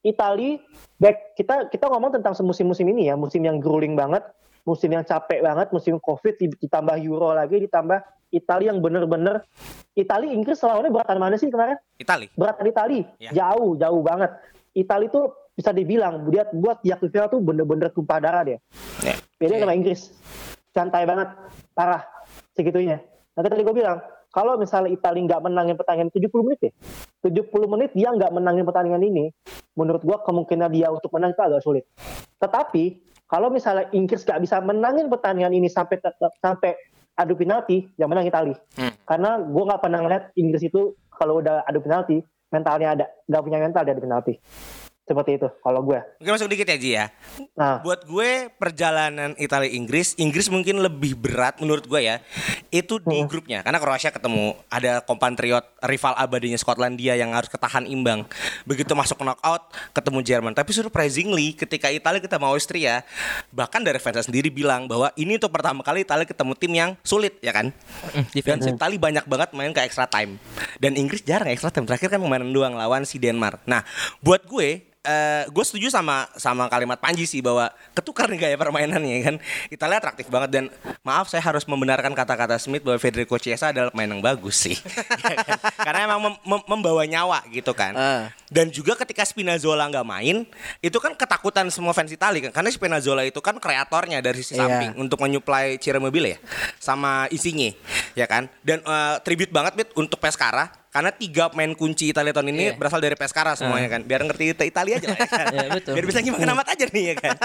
Itali back kita kita ngomong tentang musim-musim ini ya, musim yang grueling banget, musim yang capek banget, musim Covid di- ditambah Euro lagi, ditambah Itali yang bener-bener Itali Inggris lawannya beratan mana sih kemarin?
Itali.
Beratan Itali,
Ya.
jauh jauh banget. Itali tuh bisa dibilang dia buat akhir final tuh bener-bener tumpah darah dia.
Ya.
Beda sama Inggris. Santai banget, parah segitunya. Nah tadi gue bilang, kalau misalnya Italia nggak menangin pertandingan 70 menit ya, 70 menit dia nggak menangin pertandingan ini, menurut gue kemungkinan dia untuk menang itu agak sulit. Tetapi kalau misalnya Inggris nggak bisa menangin pertandingan ini sampai sampai adu penalti, yang menang Italia.
Hmm.
Karena gue nggak pernah ngeliat Inggris itu kalau udah adu penalti, mentalnya ada, nggak punya mental dia adu penalti. Seperti itu kalau gue.
Mungkin masuk dikit ya Ji ya.
Nah,
Buat gue perjalanan Italia Inggris, Inggris mungkin lebih berat menurut gue ya. Itu di grupnya karena Kroasia ketemu ada kompatriot rival abadinya Skotlandia yang harus ketahan imbang. Begitu masuk knockout ketemu Jerman. Tapi surprisingly ketika Italia kita mau Austria, bahkan dari fans sendiri bilang bahwa ini untuk pertama kali Italia ketemu tim yang sulit ya kan. Dan
defense.
Italia banyak banget main ke extra time. Dan Inggris jarang extra time. Terakhir kan kemarin doang lawan si Denmark. Nah, buat gue eh gue setuju sama sama kalimat Panji sih bahwa ketukar nih gaya permainannya kan. Italia atraktif banget dan maaf saya harus membenarkan kata-kata Smith bahwa Federico Chiesa adalah pemain yang bagus sih. Ya kan? Karena emang mem- mem- membawa nyawa gitu kan.
Ah.
Dan juga ketika Spinazzola nggak main, itu kan ketakutan semua fans Italia kan. Karena Spinazzola itu kan kreatornya dari sisi
Iya.
samping untuk menyuplai Ciro Immobile ya sama Insigne ya kan. Dan eh, tribute banget Bit untuk Pescara karena tiga pemain kunci Italia tahun ini
Iya.
berasal dari Pescara semuanya kan. Biar ngerti Ita- Italia aja lah ya kan.
Iya, betul.
Biar bisa gimana amat aja nih ya kan.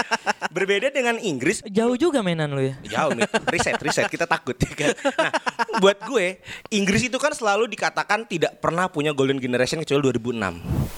Berbeda dengan Inggris
Jauh juga mainan lu ya.
Jauh nih, riset, riset, kita takut ya kan. Nah, buat gue, Inggris itu kan selalu dikatakan tidak pernah punya golden generation kecuali 2006.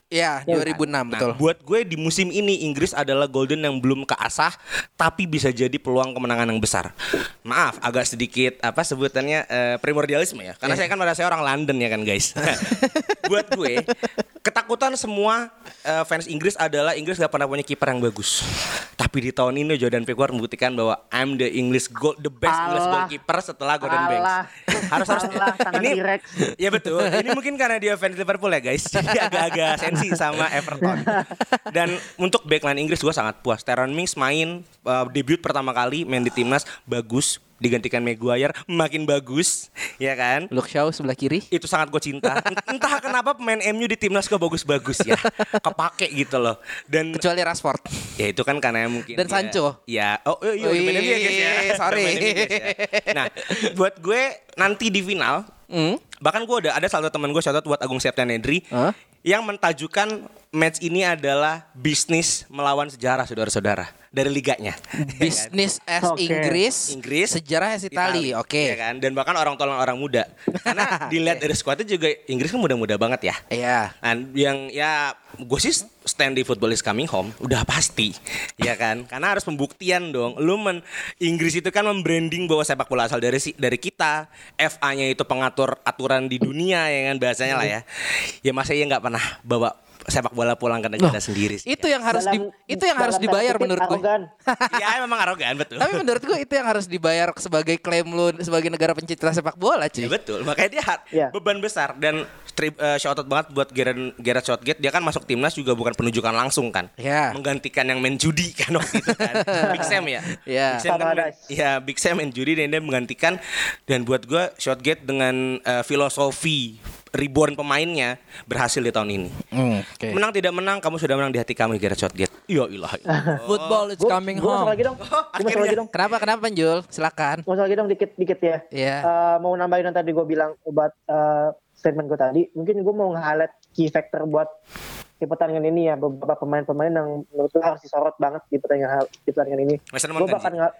Iya, 2006
Nah,
betul.
buat gue di musim ini Inggris adalah golden yang belum keasah tapi bisa jadi peluang kemenangan yang besar. Maaf, agak sedikit apa sebutannya eh, primordialisme ya. Karena saya kan merasa saya orang London ya kan, guys. buat gue, ketakutan semua eh, fans Inggris adalah Inggris gak pernah punya kiper yang bagus. Tapi di tahun ini Jordan Pickford membuktikan bahwa I'm the English goal, the best English
Alah.
goalkeeper setelah Gordon Banks.
Alah.
Harus harus ini. Ya betul. Ini mungkin karena dia fans Liverpool ya guys. Jadi agak-agak sensi sama Everton. Dan untuk backline Inggris gue sangat puas. Teron Mings main uh, debut pertama kali main di timnas bagus digantikan Maguire makin bagus ya kan
Luke Shaw sebelah kiri.
itu sangat gue cinta entah kenapa pemain MU di timnas kok bagus-bagus ya kepake gitu loh dan
Kecuali Rashford.
Ya itu kan karena mungkin
Dan
dia-
Sancho.
Ya, oh iya, iya
Oh,
main MU ya guys ya.
iya, sorry.
Guys, ya. Nah, buat gue nanti di final,
Hmm?
bahkan gue ada ada salah satu teman gue shoutout buat Agung Septian Nedri
Hah?
Yang mentajukan match ini adalah bisnis melawan sejarah saudara-saudara dari liganya.
Business as
Oke.
Inggris,
Inggris,
sejarah as Itali. Oke.
Ya kan? Dan bahkan orang tolong orang muda. Karena dilihat dari squadnya juga Inggris kan muda-muda banget ya.
Iya.
Dan yang ya gue sih stand di football is coming home udah pasti ya kan karena harus pembuktian dong lu men Inggris itu kan membranding bahwa sepak bola asal dari si- dari kita FA-nya itu pengatur aturan di dunia ya kan bahasanya lah ya ya masa ya nggak pernah bawa sepak bola pulang ke negara sendiri sih
Itu yang harus di,
Dalam-
itu yang harus dibayar menurut gue.
arogan.
ya memang arogan betul
Tapi menurut gue itu yang harus dibayar sebagai klaim lu sebagai negara pencipta sepak bola,
Ya
cuy.
betul, makanya dia
Iya.
beban besar dan strip uh, shout out banget buat Gareth, Gareth Southgate. Dia kan masuk timnas juga bukan penunjukan langsung kan,
Iya.
menggantikan yang main judi kan waktu itu kan, Big Sam ya.
Iya.
Big Sam kan main, ya Big Sam main judi dan dia menggantikan dan buat gua Southgate dengan uh, filosofi reborn pemainnya berhasil di tahun ini.
Hmm, oke.
Menang tidak menang, kamu sudah menang di hati kami Gareth Southgate. Ya ilah.
Football is coming
masuk
home.
lagi dong. Gue masuk
akhirnya.
lagi dong.
Kenapa kenapa Jul? Silakan.
Masuk lagi dong dikit dikit ya.
Iya.
Eh, mau nambahin yang tadi gue bilang buat eh, statement gue tadi. Mungkin gue mau nge-highlight key factor buat di pertandingan ini ya beberapa pemain-pemain yang menurut gue harus disorot banget di pertandingan di pertandingan ini.
Mason
Gue
Mount kan?
bahkan nggak,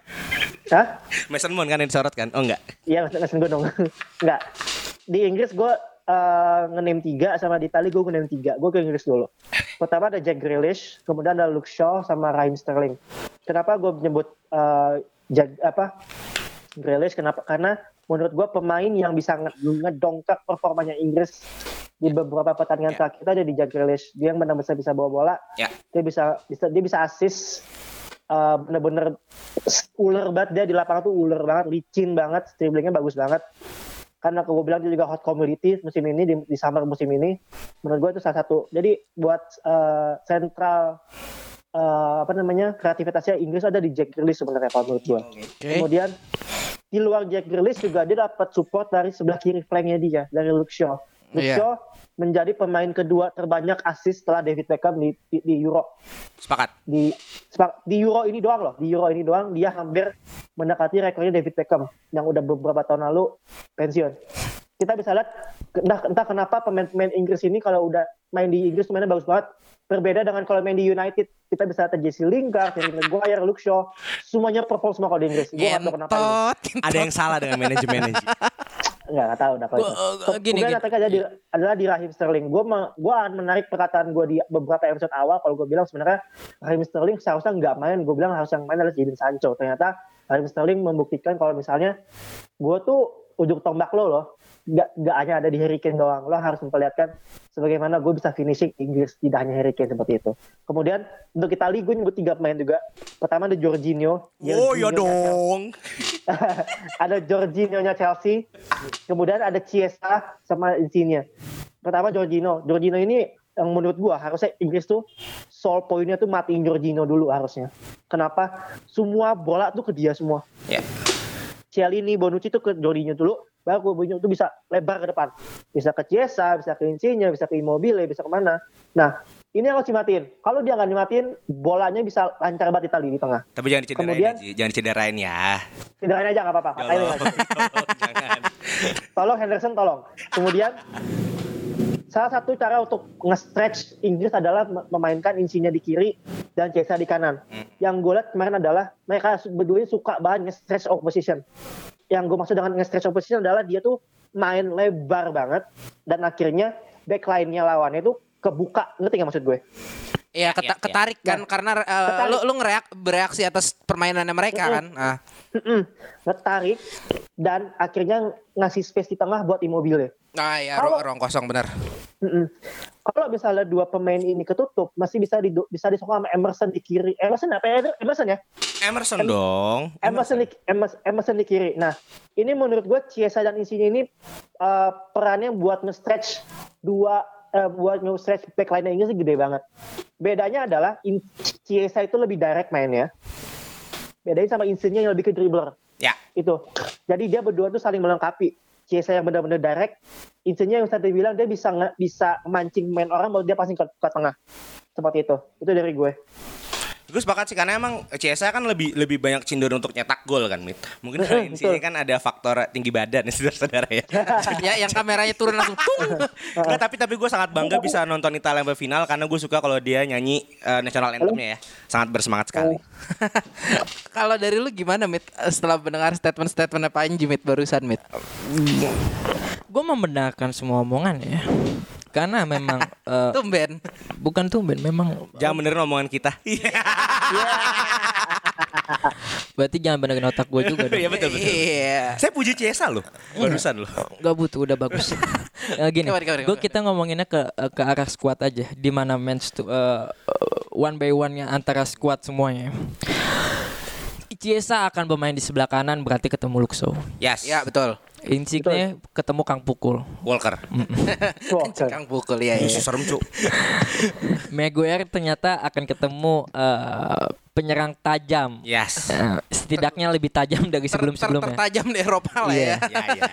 hah?
Mason Mount kan yang disorot kan? Oh enggak.
Iya nggak nggak dong. Nggak. Di Inggris gue uh, ngenem tiga sama di Itali gue ngenem tiga. Gue ke Inggris dulu. Pertama ada Jack Grealish, kemudian ada Luke Shaw sama Raheem Sterling. Kenapa gue menyebut uh, Jag, apa Grealish? Kenapa? Karena menurut gue pemain yang bisa nge- ngedongkrak performanya Inggris di beberapa pertandingan
Ya.
terakhir itu ada di Jack Grealish. Dia yang benar-benar bisa bawa bola.
Ya.
Dia bisa bisa dia bisa assist uh, bener-bener ular banget dia di lapangan tuh ular banget, licin banget, dribblingnya bagus banget. Karena aku bilang dia juga hot commodity musim ini di, di summer musim ini, menurut gue itu salah satu. Jadi buat uh, sentral uh, apa namanya kreativitasnya Inggris ada di Jack Grealish sebenarnya kalau menurut gue. Kemudian di luar Jack Grealish juga dia dapat support dari sebelah kiri flanknya dia dari Luke Shaw. Luke
Iya.
Shaw menjadi pemain kedua terbanyak assist setelah David Beckham di, di, di Euro
Sepakat.
di sepak- di Euro ini doang loh di Euro ini doang dia hampir mendekati rekornya David Beckham yang udah beberapa tahun lalu pensiun kita bisa lihat entah, entah kenapa pemain-pemain Inggris ini kalau udah main di Inggris mainnya bagus banget berbeda dengan kalau main di United kita bisa lihat Jesse Lingard, Harry Maguire, Luke Shaw semuanya perform semua kalau di Inggris gue kenapa.
Ada yang salah dengan manajemennya.
Nggak nggak tahu
Gua-
itu.
uh,
Ke-
gini,
Kemudian
gini.
attack aja di, adalah di Raheem Sterling. Gue gue akan menarik perkataan gue di beberapa episode awal kalau gue bilang sebenarnya Raheem Sterling seharusnya nggak main. Gue bilang harus yang main adalah Jadon Sancho. Ternyata Raheem Sterling membuktikan kalau misalnya gue tuh ujung tombak lo loh. Gak, gak hanya ada di Harry Kane doang. Lo harus memperlihatkan sebagaimana gue bisa finishing Inggris tidak hanya Harry Kane seperti itu. Kemudian untuk Itali gue nyebut tiga pemain juga. Pertama ada Jorginho.
Oh ya dong.
ada Jorginho-nya Chelsea, kemudian ada Chiesa sama Insigne. Pertama Jorginho, Jorginho ini yang menurut gua harusnya Inggris tuh soul pointnya tuh matiin Jorginho dulu harusnya. Kenapa? Semua bola tuh ke dia semua.
Ya.
Cialini, Bonucci tuh ke Jorginho dulu, baru Jorginho tuh bisa lebar ke depan. Bisa ke Chiesa, bisa ke Insigne, bisa ke Immobile, bisa ke mana. Nah, ini harus dimatiin. Kalau dia nggak dimatiin, bolanya bisa lancar banget Itali di tengah.
Tapi jangan dicederain
Kemudian-
ya. Jangan dicederain ya.
Cederain aja nggak apa-apa.
Tolong, tolong,
tolong Henderson tolong. Kemudian salah satu cara untuk nge-stretch Inggris adalah mem- memainkan Insigne di kiri dan Chiesa di kanan. Yang gue lihat kemarin adalah mereka berdua suka banget nge-stretch opposition. Yang gue maksud dengan nge-stretch opposition adalah dia tuh main lebar banget dan akhirnya backline-nya lawannya itu kebuka. Ngerti gak maksud gue?
Iya, keta-
Ya, ya.
ketarik kan karena uh,
Ketarik.
lu lu ngereak bereaksi atas permainannya mereka kan. Ah.
Mm-mm. Ngetarik dan akhirnya ngasih space di tengah buat Immobile.
Nah, ya
Kalau-
ruang, kosong benar.
Mm-mm. Kalau misalnya dua pemain ini ketutup, masih bisa di bisa disokong sama Emerson di kiri. Emerson apa ya? Emerson ya?
Emerson dong.
Emerson di, Emerson, Emerson di kiri. Nah, ini menurut gue Chiesa dan Insigne ini uh, perannya buat nge-stretch dua uh, buat nge-stretch backline Inggris gede banget. Bedanya adalah Chiesa itu lebih direct mainnya. Bedain sama Insigne yang lebih ke dribbler
Ya.
itu. Jadi dia berdua tuh saling melengkapi. Chiesa yang benar-benar direct, Insigne yang tadi bilang dia bisa nge- bisa mancing main orang baru dia passing ke, ke tengah. Seperti itu. Itu dari gue.
Gue sepakat sih karena emang CSA kan lebih lebih banyak cenderung untuk nyetak gol kan, Mit. Mungkin di sini kan ada faktor tinggi badan ya saudara-saudara ya.
ya yang kameranya turun langsung tung.
Nggak, tapi tapi gue sangat bangga bisa nonton Italia sampai final karena gue suka kalau dia nyanyi eh, national anthemnya ya. Sangat bersemangat sekali.
Kalau dari lu gimana, Mit? Setelah mendengar statement-statement apa Anji, Mit, barusan, Mit?
Gue membenarkan semua omongan ya. Karena memang eh,
Tumben.
bukan tumben, memang
Jangan benerin omongan kita. Iya.
berarti jangan benerin otak gue juga dong.
Iya betul betul.
Iya.
Saya puji CSA loh. Barusan loh.
Gak butuh, udah bagus. Ya, gini, gue kita ngomonginnya ke ke arah squad aja, di mana match tuh eh, one by one nya antara squad semuanya. Ciesa akan bermain di sebelah kanan berarti ketemu Luxo.
Yes.
Ya, betul.
Insigne ketemu Kang Pukul.
Walker.
Kang pukul ya. ya.
Serem cu.
Maguire ternyata akan ketemu eh, penyerang tajam.
Yes.
Eh, setidaknya lebih tajam dari
Ter-
sebelum-sebelumnya.
Tertajam di Eropa lah
Iya.
ya.
Ya ya.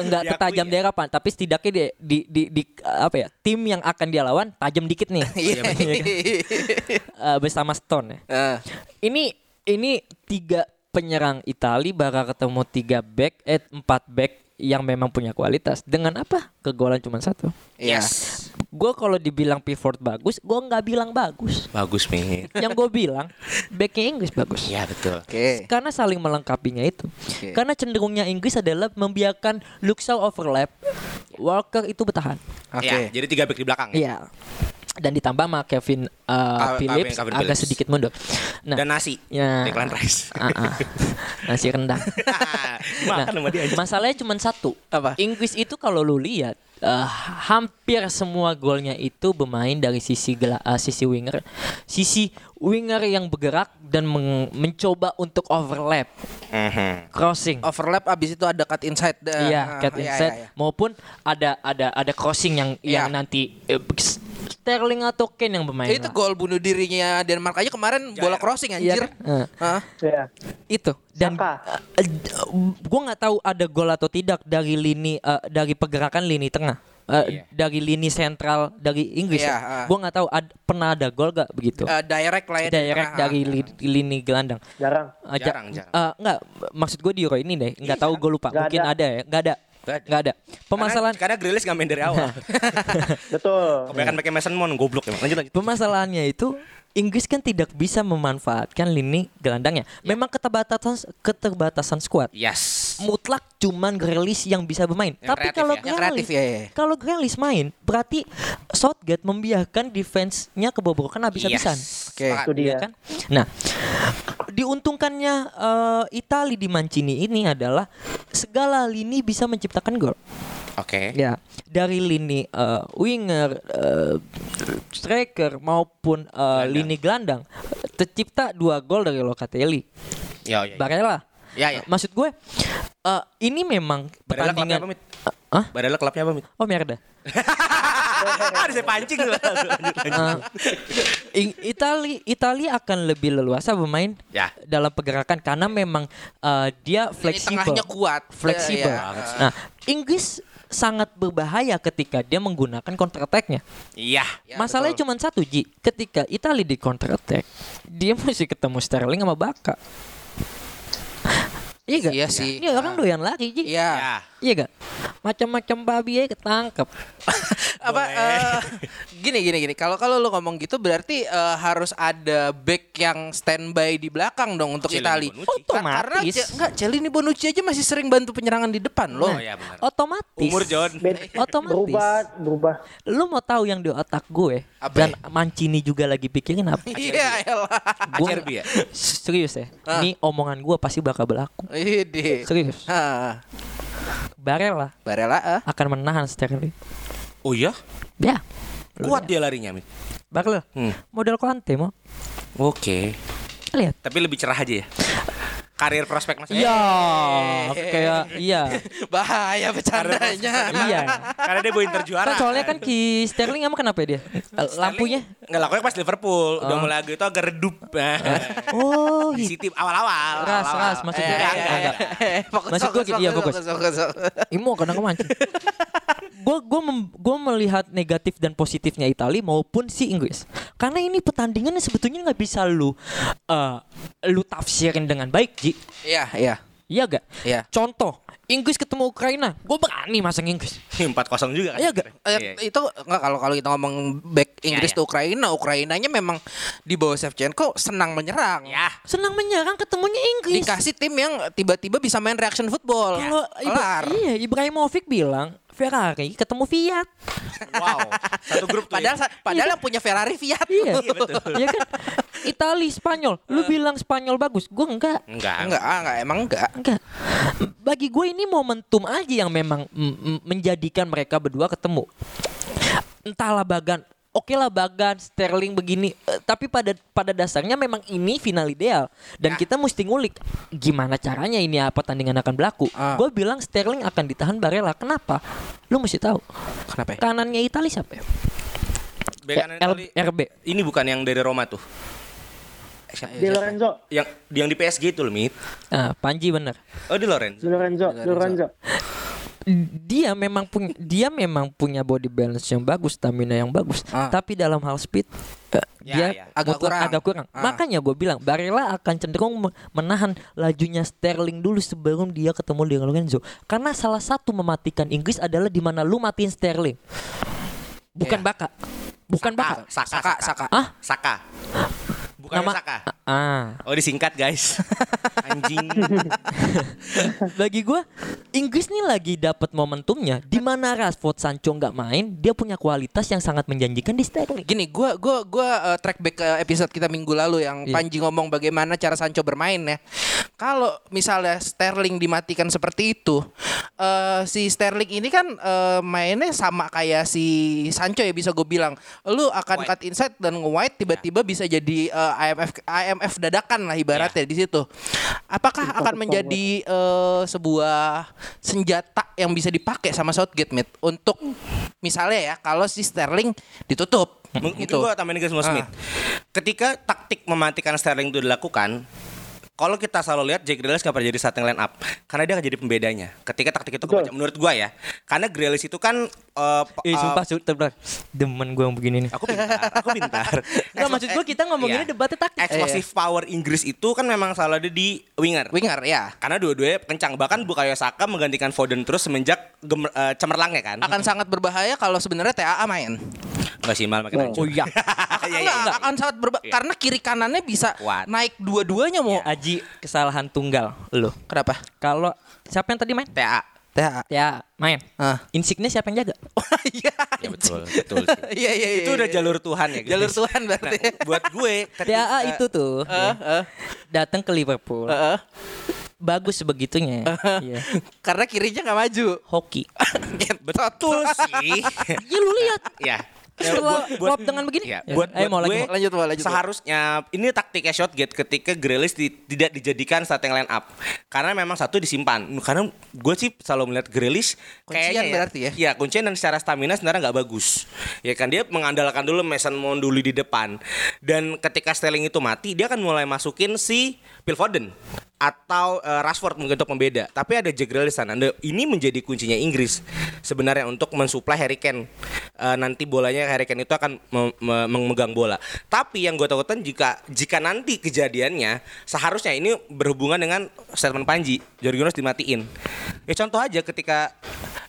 Enggak
Diakui
tertajam
ya.
di Eropa, tapi setidaknya di, di, di, di- apa ya tim yang akan dia lawan tajam dikit nih
Iya.
Eh, bersama Stone ya. Ini ini tiga penyerang Itali bakal ketemu tiga back eh empat back yang memang punya kualitas dengan apa kegolan cuma satu
Iya.
Yes.
gue kalau dibilang Pickford bagus, gue nggak bilang bagus.
Bagus nih.
Yang gue bilang backnya Inggris bagus.
Ya betul.
Oke.
Karena saling melengkapinya itu. Karena cenderungnya Inggris adalah membiarkan Luxau overlap, Walker itu bertahan.
Oke.
Ya, jadi tiga back di belakang.
Iya. Dan ditambah sama Kevin uh, Phillips
Kevin
agak
Phillips.
sedikit mundur. Nah,
Dan nasi.
ya.
Declan Rice.
Ah, ah. Nasi rendang.
Makan sama dia.
Nah, masalahnya cuma satu.
Apa?
Inggris itu kalau lu lihat eh, hampir semua golnya itu bermain dari sisi gela- eh, sisi winger, sisi winger yang bergerak dan meng- mencoba untuk overlap,
Mhm.
crossing.
Overlap abis itu ada cut inside. dah.
Iya,
Ah,
cut
iya,
inside
iya, iya.
maupun ada ada ada crossing yang
Iya.
yang nanti eh, Sterling atau Kane yang bermain.
Itu gol bunuh dirinya Denmark aja kemarin bola crossing
Iya
anjir.
kan? Eh,
Hah?
Iya.
itu dan
Saka.
gue nggak tahu ada gol atau tidak dari lini eh, dari pergerakan lini tengah Eh,
Iya.
dari lini sentral dari Inggris
Iya,
ya.
ah.
gue nggak tahu ad- pernah ada gol gak begitu
Eh, direct lah ya.
direct dari li- lini gelandang
Jarang.
Ja-
Jarang, jarang.
eh, nggak maksud gue di Euro ini deh nggak tahu gue lupa
Nggak
mungkin
ada.
ada ya nggak ada
Nggak ada.
nggak ada permasalahan
Karena, karena Grealish nggak main dari awal.
Betul.
Kebanyakan pakai Mason Mount goblok emang. Lanjut lanjut.
Permasalahannya itu Inggris kan tidak bisa memanfaatkan lini gelandangnya. Memang keterbatasan keterbatasan skuad.
Yes.
Mutlak cuman Grealish yang bisa bermain.
Yang
Tapi kalau
ya.
Grealish,
ya, ya.
kalau Grealish main, berarti Southgate membiarkan defense-nya kebobrokan habis-habisan.
Yes.
Oke.
Sepakat.
Itu dia.
Iya kan? Nah, diuntungkannya eh, Itali di Mancini ini adalah segala lini bisa menciptakan gol.
Oke.
Ya, dari lini eh, winger, eh, striker maupun
Gelandang.
lini gelandang tercipta dua gol dari Locatelli.
Ya, ya. ya.
Barella.
Ya, ya.
Maksud gue eh, ini memang
klubnya
pertandingan
apa, Mit?
Hah?
Barella klubnya apa, Mit?
Oh merda.
Ada saya pancing lanjut.
Eh, Ing- Itali Itali akan lebih leluasa bermain
Ya.
dalam pergerakan karena memang eh, dia fleksibel.
tengahnya kuat.
Fleksibel.
Eh, iya.
Nah, Inggris sangat berbahaya ketika dia menggunakan counter attack-nya.
Iya.
Ya,
Masalahnya cuma satu Ji, ketika Italia di counter attack, dia mesti ketemu Sterling sama Baka. Iya gak?
Iya sih.
Ini orang doyan lagi.
Iya.
Ya.
Iya gak? Macam-macam babi aja ketangkep.
apa eh, gini gini gini kalau kalau lu ngomong gitu berarti eh, harus ada back yang standby di belakang dong untuk
Celini
Itali.
Bonucci.
Ka- Karena
Otomatis.
Ce- enggak Celini Bonucci aja masih sering bantu penyerangan di depan loh.
Oh, ya benar.
Otomatis.
Umur John.
Bed-
Otomatis.
Berubah, berubah.
Lu mau tahu yang di otak gue
Apa
dan
ya?
Mancini juga lagi pikirin apa?
Iya elah.
Gua-
ya?
Serius ya.
Ah.
Ini omongan gue pasti bakal berlaku.
Ide.
Serius.
Ah,
Barella
Barella ah.
akan menahan Sterling.
Oh iya?
Ya.
Kuat dia larinya, Mit.
Barella.
Hmm.
Model Conte mau.
Oke.
Lihat.
Tapi lebih cerah aja ya. Karir prospek Mas.
Iya, kayak iya.
Bahaya bercandanya.
iya.
Karena dia bawa Inter juara.
Kan soalnya kan Ki Sterling emang kenapa ya dia? Lampunya?
Nggak lakunya pas Liverpool. Udah mulai agak itu agak redup.
Oh,
Di
hi-
City awal-awal.
ras
awal-awal.
ras maksudnya.
Eh,
Enggak,
eh,
enggak, enggak.
eh, fokus,
Maksud gua gitu, iya, fokus. Imo kadang kemancing. Gue gue gue melihat negatif dan positifnya Italia maupun si Inggris. Karena ini pertandingan sebetulnya nggak bisa lu eh, lu tafsirin dengan baik, Ji.
Iya, iya.
Iya gak?
Iya.
Contoh, Inggris ketemu Ukraina, gue berani masang Inggris.
4-0 juga kan.
Iya nggak?
Eh,
Iya.
itu enggak kalau kalau kita ngomong back Inggris
iya.
ke Ukraina, Ukrainanya memang di bawah Shevchenko senang menyerang.
Ya.
Senang menyerang ketemunya Inggris.
Dikasih tim yang tiba-tiba bisa main reaction football.
Kalau. Ibra- iya Ibrahimovic bilang Ferrari ketemu Fiat.
Wow. Satu grup tuh.
Padahal
ya.
padahal yang punya Ferrari Fiat.
Iya, Iya kan? Itali, Spanyol. Lu bilang Spanyol bagus, gue enggak.
Enggak.
Enggak, ah, enggak emang enggak.
Enggak. Bagi gue ini momentum aja yang memang menjadikan mereka berdua ketemu. Entahlah Bagan, oke lah Bagan, Sterling begini, Eh, tapi pada pada dasarnya memang ini final ideal dan kita mesti ngulik gimana caranya ini apa pertandingan akan berlaku.
Ah.
Gue bilang Sterling akan ditahan Barella. Kenapa? Lu mesti tahu.
Kenapa ya?
Kanannya Italia siapa ya?
Kanan
L- RB.
Ini bukan yang dari Roma tuh.
Di Lorenzo,
Yang yang di PSG itu loh, Mit.
Ah, Panji bener.
Oh, di Lorenzo.
Di Lorenzo, Di Lorenzo.
Dia memang punya dia memang punya body balance yang bagus, stamina yang bagus.
Ah.
Tapi dalam hal speed eh,
Ya,
dia
ya.
Agak kurang.
agak kurang.
Ah.
Makanya gue bilang Barella akan cenderung me- menahan lajunya Sterling dulu sebelum dia ketemu dengan Lorenzo. Karena salah satu mematikan Inggris adalah di mana lu matiin Sterling. bukan
Iya.
Baka. Bukan Baka.
Saka,
Saka, Saka.
Ah?
Saka. Bukan
Nama
Saka.
Ah.
Oh disingkat guys. Anjing.
Bagi gua Inggris nih lagi dapat momentumnya di mana Rashford Sancho nggak main, dia punya kualitas yang sangat menjanjikan di Sterling.
Gini, gua gua gua uh, track back ke episode kita minggu lalu yang
Iya.
Panji ngomong bagaimana cara Sancho bermain ya. Kalau misalnya Sterling dimatikan seperti itu, eh si Sterling ini kan eh, mainnya sama kayak si Sancho ya bisa gue bilang. Lu akan
White.
cut inside dan nge-wide tiba-tiba bisa jadi eh, IMF IMF dadakan lah ibaratnya di situ. Apakah akan menjadi eh, sebuah senjata yang bisa dipakai sama Southgate Mate untuk misalnya ya kalau si Sterling ditutup
M- Mungkin
gitu.
gue tambahin ke semua Smith. Ketika taktik mematikan Sterling itu dilakukan, kalau kita selalu lihat Jack Grealish gak pernah jadi starting line up karena dia akan jadi pembedanya. Ketika taktik itu kebaca menurut gua ya. Karena Grealish itu kan uh,
Eh
uh,
sumpah su- terbang. Demen gue yang begini nih.
aku pintar, aku pintar.
Nggak, maksud gua kita ngomonginnya
Iya.
debatnya taktik.
Explosive power Inggris itu kan memang selalu ada di winger.
Winger ya.
Karena dua-duanya kencang. Bahkan Bukayo Saka menggantikan Foden terus semenjak gemer, eh, cemerlang ya kan.
Akan sangat berbahaya kalau sebenarnya TAA main.
Enggak sih malah makin.
Oh iya.
Iya, iya,
Enggak,
iya.
akan sangat berbahaya
Iya.
karena kiri kanannya bisa naik dua-duanya mau.
Aji kesalahan tunggal lo.
Kenapa?
Kalau siapa yang tadi main?
TA.
Ya, main.
Ah.
Insignya siapa yang jaga?
Iya.
Ya betul, betul sih.
Iya iya iya.
Itu udah jalur Tuhan ya guys.
jalur Tuhan berarti.
Nah, buat gue ketika-
TAA itu tuh
Eh, eh,
datang ke Liverpool.
eh, eh.
Bagus sebegitunya. Iya.
Karena kirinya nggak maju.
Hoki.
betul sih.
Ya lu lihat.
ya.
Setelah klop dengan begini.
Ya,
Ya,
buat,
ayo
buat
mau lagi,
gue
mau.
Lanjut, mau, lanjut,
seharusnya ini taktiknya Shotgate ketika Grealish di- tidak dijadikan starting line up karena memang satu disimpan karena gue sih selalu melihat Grealish
Kuncian
kayaknya
berarti ya?
Iya kuncian dan secara stamina sebenarnya nggak bagus ya kan dia mengandalkan dulu Mason Mount dulu di depan dan ketika Sterling itu mati dia akan mulai masukin si Phil Foden atau eh, Rashford mungkin untuk pembeda tapi ada Jack Grealish sana. Nah, ini menjadi kuncinya Inggris sebenarnya untuk mensuplai Harry Kane. Eh, nanti bolanya Harry Kane itu akan me- memegang bola. Tapi yang gue takutkan jika jika nanti kejadiannya seharusnya ini berhubungan dengan statement Panji. Jorginho dimatiin. Ya contoh aja ketika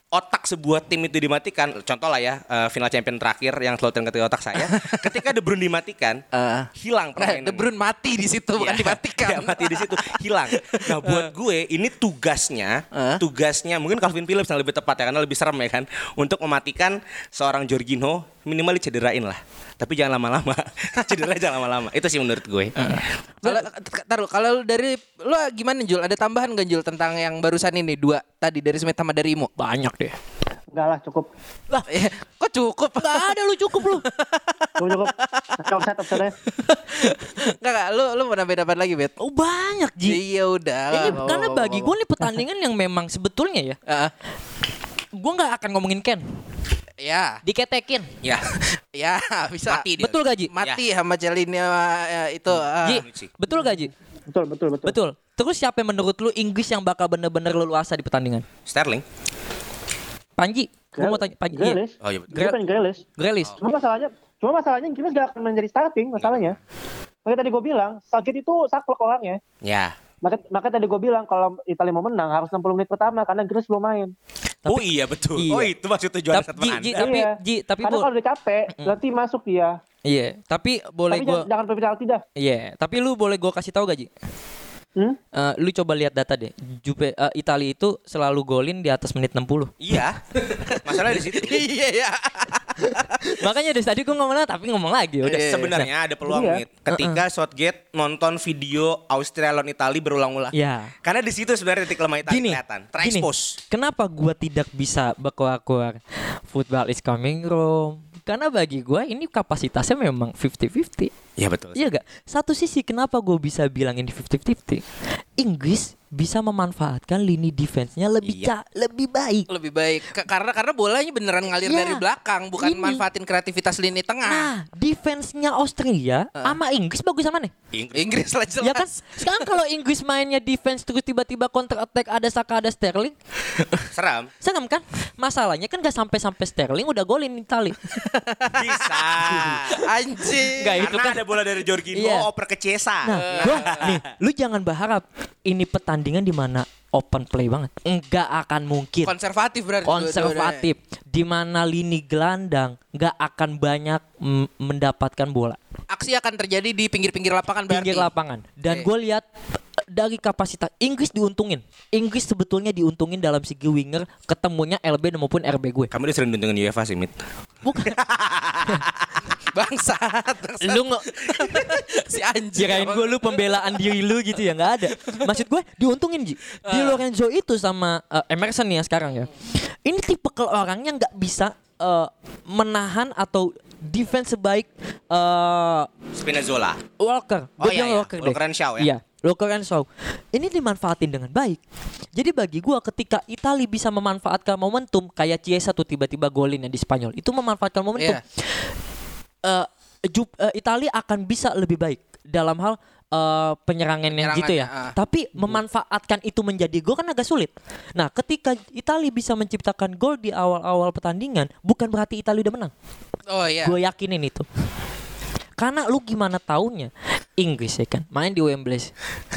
otak sebuah tim itu dimatikan contoh lah ya eh, final champion terakhir yang selalu di otak saya ketika De Bruyne dimatikan
Eh.
hilang
Nah,
permainan
De Bruyne mati di situ bukan
Iya.
dimatikan.
Iya, mati di situ hilang. Nah, buat gue ini tugasnya,
Eh.
tugasnya mungkin Calvin Phillips yang lebih tepat ya karena lebih serem ya kan untuk mematikan seorang Jorginho minimal dicederain lah. Tapi jangan lama-lama. Cedera jangan lama-lama. Itu sih menurut gue.
Kalau taruh kalau lu dari lu gimana Jul? Ada tambahan gak Jul tentang yang barusan ini dua tadi dari Smith sama dari Imo?
Banyak deh.
Enggak lah cukup.
Lah, eh, kok cukup?
Gak ada lu cukup lu.
Cukup cukup. Oke, offset offsetnya.
Enggak enggak, lu lu mau nambah dapat lagi, Bet?
Oh banyak Ji.
Iya udah.
Ini
nggak
karena
apa-apa,
bagi gue nih pertandingan yang memang sebetulnya ya,
Heeh.
gue nggak akan ngomongin Ken,
ya.
diketekin.
Ya.
Ya, bisa.
Mati dia.
Betul gak Ji?
Mati sama Celina eh, itu. ah.
Ji, betul gak Ji?
Betul betul betul.
Betul. Terus siapa yang menurut lu Inggris yang bakal bener-bener leluasa di pertandingan?
Sterling.
Panji, gue mau tanya Panji. Iya.
Grealish.
Oh iya.
Dia kan Grealish.
Grealish.
Cuma masalahnya, cuma masalahnya Inggris gak akan menjadi starting masalahnya. Makanya tadi gue bilang, Southgate itu saklek orangnya.
Ya.
Makanya, makanya tadi gue bilang kalau Italia mau menang harus 60 menit pertama karena Inggris belum main.
oh iya betul.
Iya.
Oh itu maksud tujuan
Tapi, Ji, tapi,
Iya.
Ji, tapi
karena kalau udah capek, berarti masuk dia.
Iya, tapi boleh
Tapi
gue,
jangan, jangan penalti dah.
iya, tapi lu boleh gue kasih tahu gak Ji?
Hmm?
Eh, lu coba lihat data deh. Jupe eh, Italia itu selalu golin di atas menit 60.
Iya. Masalahnya di situ.
Iya ya.
Makanya dari tadi gue ngomong tapi ngomong lagi udah.
Sebenarnya ada peluang
Iya.
Mit, ketika Southgate nonton video Austria lawan Italia berulang-ulang.
Ya.
Karena di situ sebenarnya titik lemah Italia
Gini,
kelihatan.
gini, kenapa gua tidak bisa berkuar-kuar football is coming Rome? Karena bagi gua ini kapasitasnya memang 50-50.
Iya betul.
Iya gak? Satu sisi kenapa gue bisa bilang ini 50-50? Inggris bisa memanfaatkan lini defense-nya lebih
Iya.
ca- lebih baik.
Lebih baik Ka- karena karena bolanya beneran ngalir
Iya.
dari belakang, bukan
Ini.
manfaatin kreativitas lini tengah.
Nah, defense-nya Austria sama Inggris bagus sama nih.
Inggris.
Inggris lah jelas.
Ya kan? Sekarang kalau Inggris mainnya defense terus tiba-tiba counter attack ada Saka ada Sterling,
Seram.
serem kan? Masalahnya kan gak sampai-sampai Sterling udah golin Itali.
Bisa.
Anjing.
Nggak, itu
Karena
kan-
ada bola dari Jorginho
Iya.
oper ke Cesa.
Nah, gua nih, lu jangan berharap ini pertandingan di mana open play banget. Enggak akan mungkin.
Konservatif berarti.
konservatif di mana lini gelandang nggak akan banyak mm, mendapatkan bola
Aksi akan terjadi di pinggir-pinggir lapangan berarti.
pinggir lapangan dan
Oke.
gue lihat eh, dari kapasitas Inggris diuntungin Inggris sebetulnya diuntungin dalam segi winger ketemunya LB maupun RB gue
Kamu udah sering dengan UEFA sih, Mit.
bukan
Bangsat. bangsat.
lu nggak
si anjing.
kirain gue lu pembelaan diri lu gitu ya nggak ada maksud gue diuntungin Ji
Ah.
di Lorenzo itu sama eh, Emerson nih ya sekarang ya ini tipe orangnya nggak bisa eh, menahan atau defense sebaik eh,
Spinazzola.
Walker.
Oh,
Gua
iya, iya.
Walker deh.
Walker and Shaw ya?
Iya, Walker and Shaw. Ini dimanfaatin dengan baik. Jadi bagi gua ketika Italia bisa memanfaatkan momentum kayak Chiesa tuh tiba-tiba golin ya di Spanyol. Itu memanfaatkan momentum.
Iya.
Eh, Ju- eh, Italia akan bisa lebih baik dalam hal eh, penyerangan yang gitu ya.
Ah.
Tapi memanfaatkan itu menjadi gol kan agak sulit. Nah, ketika Italia bisa menciptakan gol di awal-awal pertandingan, bukan berarti Italia udah menang.
Oh iya.
Gue yakinin itu. Karena lu gimana taunya Inggris ya kan main di Wembley.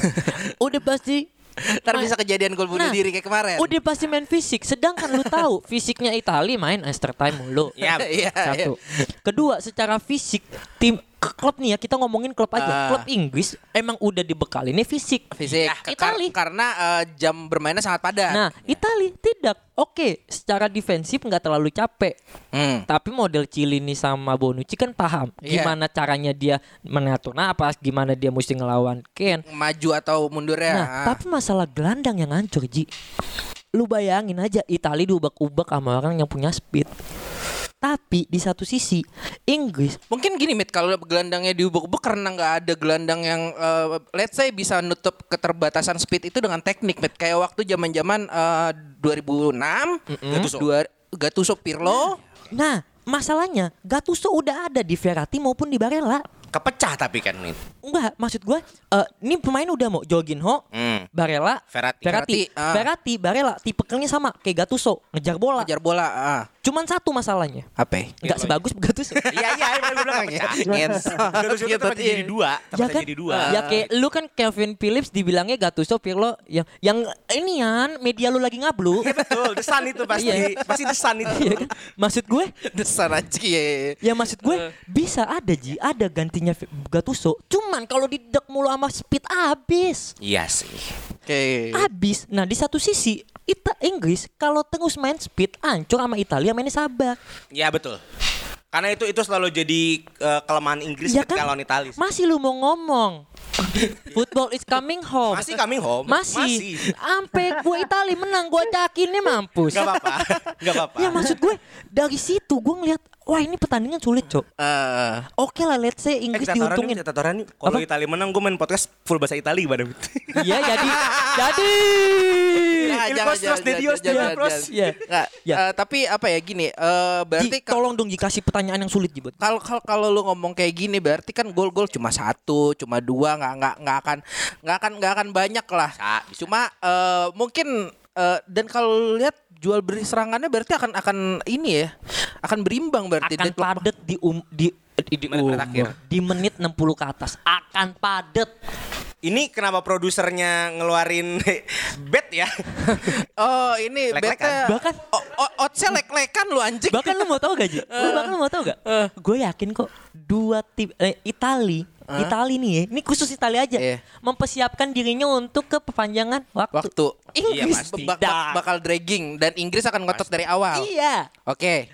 Udah pasti
Ntar bisa kejadian gol bunuh
Nah,
diri kayak kemarin.
Udah pasti main fisik. Sedangkan lu tahu fisiknya Italia main extra time mulu.
Ya,
Iya,
Satu. Kedua, secara fisik tim klub nih ya kita ngomongin klub aja.
Ah.
Klub Inggris emang udah dibekali ini fisik.
Fisik.
Ya,
Kar-
Itali.
karena eh, jam bermainnya sangat padat.
Nah, Italia tidak. Oke, secara defensif nggak terlalu capek.
Hmm.
Tapi model Cilini sama Bonucci kan paham
Iya.
gimana caranya dia mengatur napas, gimana dia mesti ngelawan Ken.
Maju atau mundurnya.
Nah,
Ah.
tapi masalah gelandang yang hancur, Ji. Lu bayangin aja Italia diubak-ubak sama orang yang punya speed. Tapi di satu sisi Inggris
Mungkin gini Mit, kalau gelandangnya diubek-ubek karena nggak ada gelandang yang eh, let's say bisa nutup keterbatasan speed itu dengan teknik Mit. Kayak waktu zaman-zaman eh, 2006, Gattuso. Dua, Gattuso Pirlo.
Nah, masalahnya Gattuso udah ada di Verratti maupun di Barella.
Kepecah tapi kan, Mit.
Enggak, maksud gue eh, ini pemain udah mau Jorginho,
Hmm.
Barella,
Verratti.
Verratti,
Verratti, ah.
Verratti, Barella, tipe kelnya sama kayak Gattuso, ngejar bola.
Ngejar bola. Ah.
Cuman satu masalahnya,
Apa? ya?
nggak sebagus Gattuso.
Iya, iya, emang gue bilang kepecah. Terus itu jadi dua,
ya kan?
jadi dua.
Ya kayak lu kan Kevin Phillips dibilangnya Gattuso, Pirlo yang yang ini kan media lu lagi ngablu.
Betul, desan itu pasti.
Iya.
Pasti desan itu.
Iya kan? Maksud gue
Desan aja ya.
Ya maksud gue bisa ada Ji, ada gantinya Gattuso. Cuman kalau didek mulu sama speed abis.
Iya sih.
Oke.
Abis. Nah, di satu sisi Ita Inggris kalau terus main speed ancur sama Italia mainnya sabar.
Iya betul. Karena itu itu selalu jadi eh, kelemahan Inggris
Ya
ketika
kan?
lawan Italia.
Masih lu mau ngomong. Football is coming home.
Masih coming home.
Masih. Sampai gue Italia menang, gue cakinnya mampus.
Gak apa-apa. Gak apa-apa.
Ya maksud gue dari situ gue ngeliat wah ini pertandingan sulit, Cok.
Eh,
Oke lah, let's say
Eh,
Inggris
taruhan
diuntungin.
kita taruhan yuk. Kalau? Italia menang, gue main podcast full bahasa Italia pada
Iya, jadi jadi.
Il
jangan,
Costros
jangan,
de Dios,
jangan,
de
jangan,
Dios.
jangan.
Iya.
Nggak,
Ya.
eh, tapi apa ya gini, eh, berarti
Ji, tolong dong dikasih pertanyaan yang sulit buat
kalau kalau kalau lu ngomong kayak gini berarti kan gol-gol cuma satu, cuma dua, nggak nggak nggak akan nggak akan nggak akan banyak lah.
Bisa, bisa.
Cuma eh, mungkin eh, dan kalau lihat jual beli serangannya berarti akan akan ini ya, akan berimbang berarti.
akan
Deadlock-
padet di um di di, di,
Menit-menit
umur.
akhir.
di menit 60 ke atas akan padet
Ini kenapa produsernya ngeluarin bet ya?
Oh ini beta
Bahkan-
o- o- otsnya lek-lekan lu anjing.
bahkan lu mau tahu gak Ji? lu bahkan lu mau tahu gak gue yakin kok dua tim eh, Itali Itali nih ya ini khusus Itali aja
Iya.
mempersiapkan dirinya untuk ke perpanjangan waktu,
waktu
Inggris
Iya, pasti.
bak- bak- bakal dragging dan Inggris akan ngotot dari awal.
iya
Oke.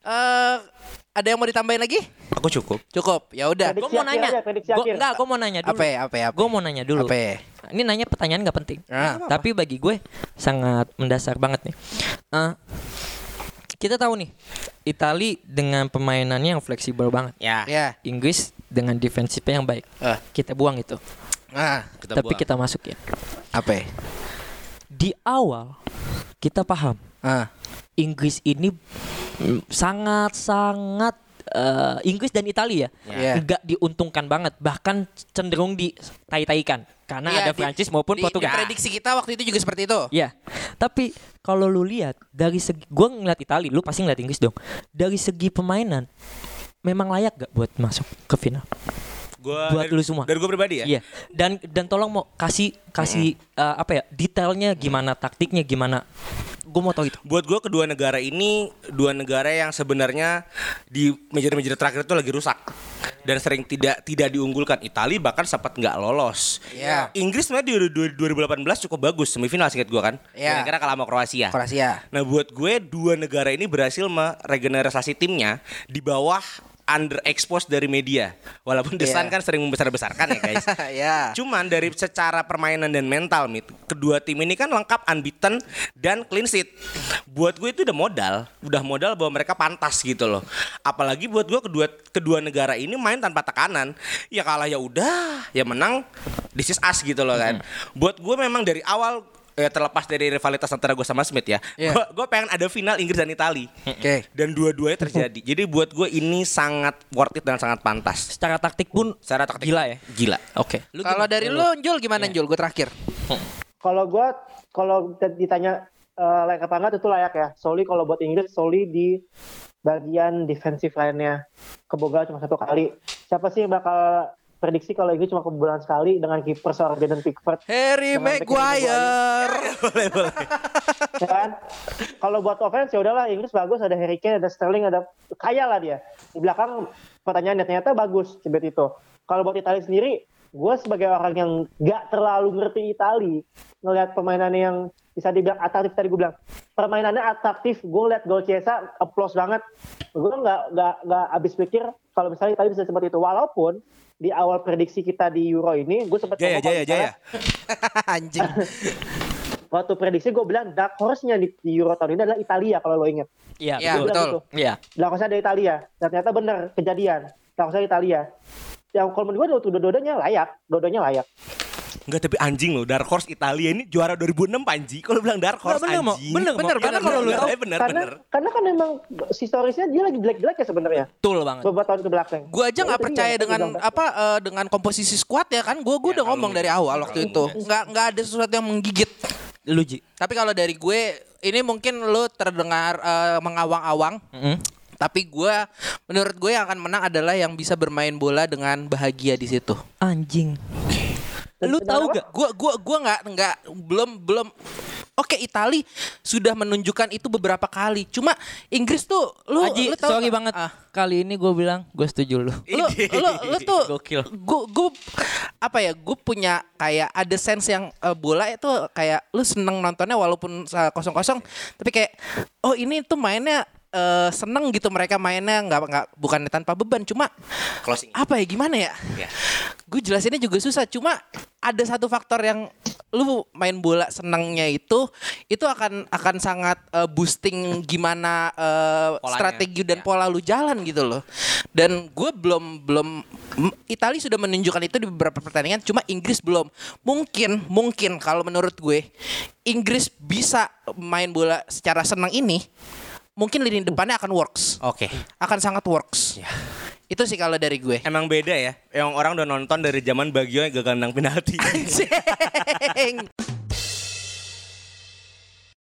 Eh ada yang mau ditambahin lagi?
Aku cukup.
Cukup. Ya udah.
gue mau nanya
prediksi
Gua-
akhir.
enggak gue mau nanya dulu
Apa ya? Apa ya? Apa
gue
ya?
mau nanya dulu
Apa ya?
ini nanya pertanyaan nggak penting
Ah.
tapi bagi gue sangat mendasar banget nih Eh, kita tahu nih Itali dengan pemainannya yang fleksibel banget
Ya.
Ya.
Inggris dengan defensifnya yang baik
Ah.
kita buang itu
Nah,
Kita
tapi
buang.
kita masukin
apa ya?
di awal kita paham
Ah.
Inggris ini sangat-sangat eh, Inggris dan Italia ya
Iya.
nggak diuntungkan banget bahkan cenderung di tai-taikan karena
Iya,
ada Prancis maupun
di-
Portugal.
Di prediksi kita waktu itu juga seperti itu.
Ya, tapi kalau lu lihat dari segi, gua ngeliat Italia, lu pasti ngeliat Inggris dong. Dari segi permainan, memang layak gak buat masuk ke final?
Gua
buat
dari-
lu semua.
Dari gue pribadi ya.
Iya. Dan dan tolong mau kasih kasih uh, apa ya detailnya gimana taktiknya gimana. Gue mau tahu itu.
Buat gue kedua negara ini dua negara yang sebenarnya di major-major terakhir itu lagi rusak dan sering tidak tidak diunggulkan. Italia bahkan sempat nggak lolos.
Iya.
Inggris sebenarnya di du- 2018 cukup bagus semifinal singkat gue kan.
Iya.
Kira-kira kalah sama Kroasia.
Kroasia.
Nah buat gue dua negara ini berhasil meregenerasi timnya di bawah underexposed dari media. Walaupun Sun
Iya.
kan sering membesar-besarkan ya guys.
ya.
Cuman dari secara permainan dan mental Mit, kedua tim ini kan lengkap unbeaten dan clean sheet. Buat gue itu udah modal, udah modal bahwa mereka pantas gitu loh. Apalagi buat gue kedua kedua negara ini main tanpa tekanan. Ya kalah ya udah, ya menang. This is us gitu loh kan. Buat gue memang dari awal ya terlepas dari rivalitas antara gue sama Smith ya,
Iya.
gue gue pengen ada final Inggris dan Italia.
Oke.
Dan dua-duanya terjadi. Jadi buat gue ini sangat worth it dan sangat pantas.
Secara taktik pun
Secara taktik
gila ya.
Gila.
Oke.
Kalau dari lu Jul gimana Jul? Gue terakhir.
Kalau gua kalau ditanya eh, layak apa enggak itu layak ya. Soli kalau buat Inggris Soli di bagian defensive line-nya kebobolan cuma satu kali. Siapa sih yang bakal prediksi kalau Inggris cuma kebobolan sekali dengan kiper seorang Jordan Pickford?
Harry
Dengan back
Maguire.
ya kan? Kalau buat offense ya udahlah Inggris bagus ada Harry Kane, ada Sterling, ada kaya lah dia. Di belakang pertanyaannya ternyata bagus seperti itu. Kalau buat Italia sendiri, gue sebagai orang yang nggak terlalu ngerti Italia, ngelihat permainannya yang bisa dibilang atraktif tadi gue bilang permainannya atraktif gue lihat gol Chiesa applause banget gue nggak nggak nggak habis pikir kalau misalnya Italia bisa seperti itu walaupun di awal prediksi kita di Euro ini gue sempat
Jaya, jaya, jaya.
Anjing.
waktu prediksi gue bilang dark horse-nya di, di Euro tahun ini adalah Italia kalau lo inget.
Iya,
Iya,
betul. Iya.
Dark horse ada Italia. Dan ternyata benar kejadian. Dark horse Italia. Yang kalau menurut gue dua-duanya layak, dua-duanya layak.
Enggak tapi anjing loh Dark Horse Italia ini juara 2006 Panji Kalau bilang Dark Horse
bener,
anjing
Bener.
Bener,
Karena
bener,
kalau lu
bener.
tahu
Eh, bener
karena
bener
karena kan memang historisnya dia lagi jelek-jelek ya sebenarnya.
betul banget.
Beberapa tahun ke belakang.
Gue aja nggak
Ya, itu
percaya dengan
gua
apa eh, dengan komposisi squad ya kan. Gue gue udah ngomong dari awal waktu itu. Nggak nggak ada sesuatu yang menggigit.
Lu Ji.
Tapi kalau dari gue ini mungkin lu terdengar eh, mengawang-awang.
Mm-mm.
Tapi gue menurut gue yang akan menang adalah yang bisa bermain bola dengan bahagia di situ.
Anjing. Lu tahu gak?
Gue gua gua nggak nggak belum belum Oke Itali sudah menunjukkan itu beberapa kali. Cuma Inggris tuh lu
Aji,
lu tahu
sorry banget.
Ah.
Kali ini gue bilang gue setuju lu.
lu lu lu tuh
Gokil.
gue gue apa ya gue punya kayak ada sense yang eh, bola itu kayak lu seneng nontonnya walaupun eh, kosong kosong tapi kayak oh ini tuh mainnya eh, seneng gitu mereka mainnya nggak nggak bukan tanpa beban cuma
Closing
apa ya gimana ya
Ya.
gue jelasinnya juga susah cuma ada satu faktor yang lu main bola senangnya itu itu akan akan sangat eh, boosting gimana
Polanya.
strategi dan
Ya.
pola lu jalan gitu loh dan gue belum belum Italia sudah menunjukkan itu di beberapa pertandingan cuma Inggris belum mungkin mungkin kalau menurut gue Inggris bisa main bola secara senang ini mungkin lini depannya akan works.
Oke.
Akan sangat works. Itu sih kalau dari gue.
Emang beda ya Yang orang udah nonton dari zaman Bagio yang gagal nendang penalti.
Anjing.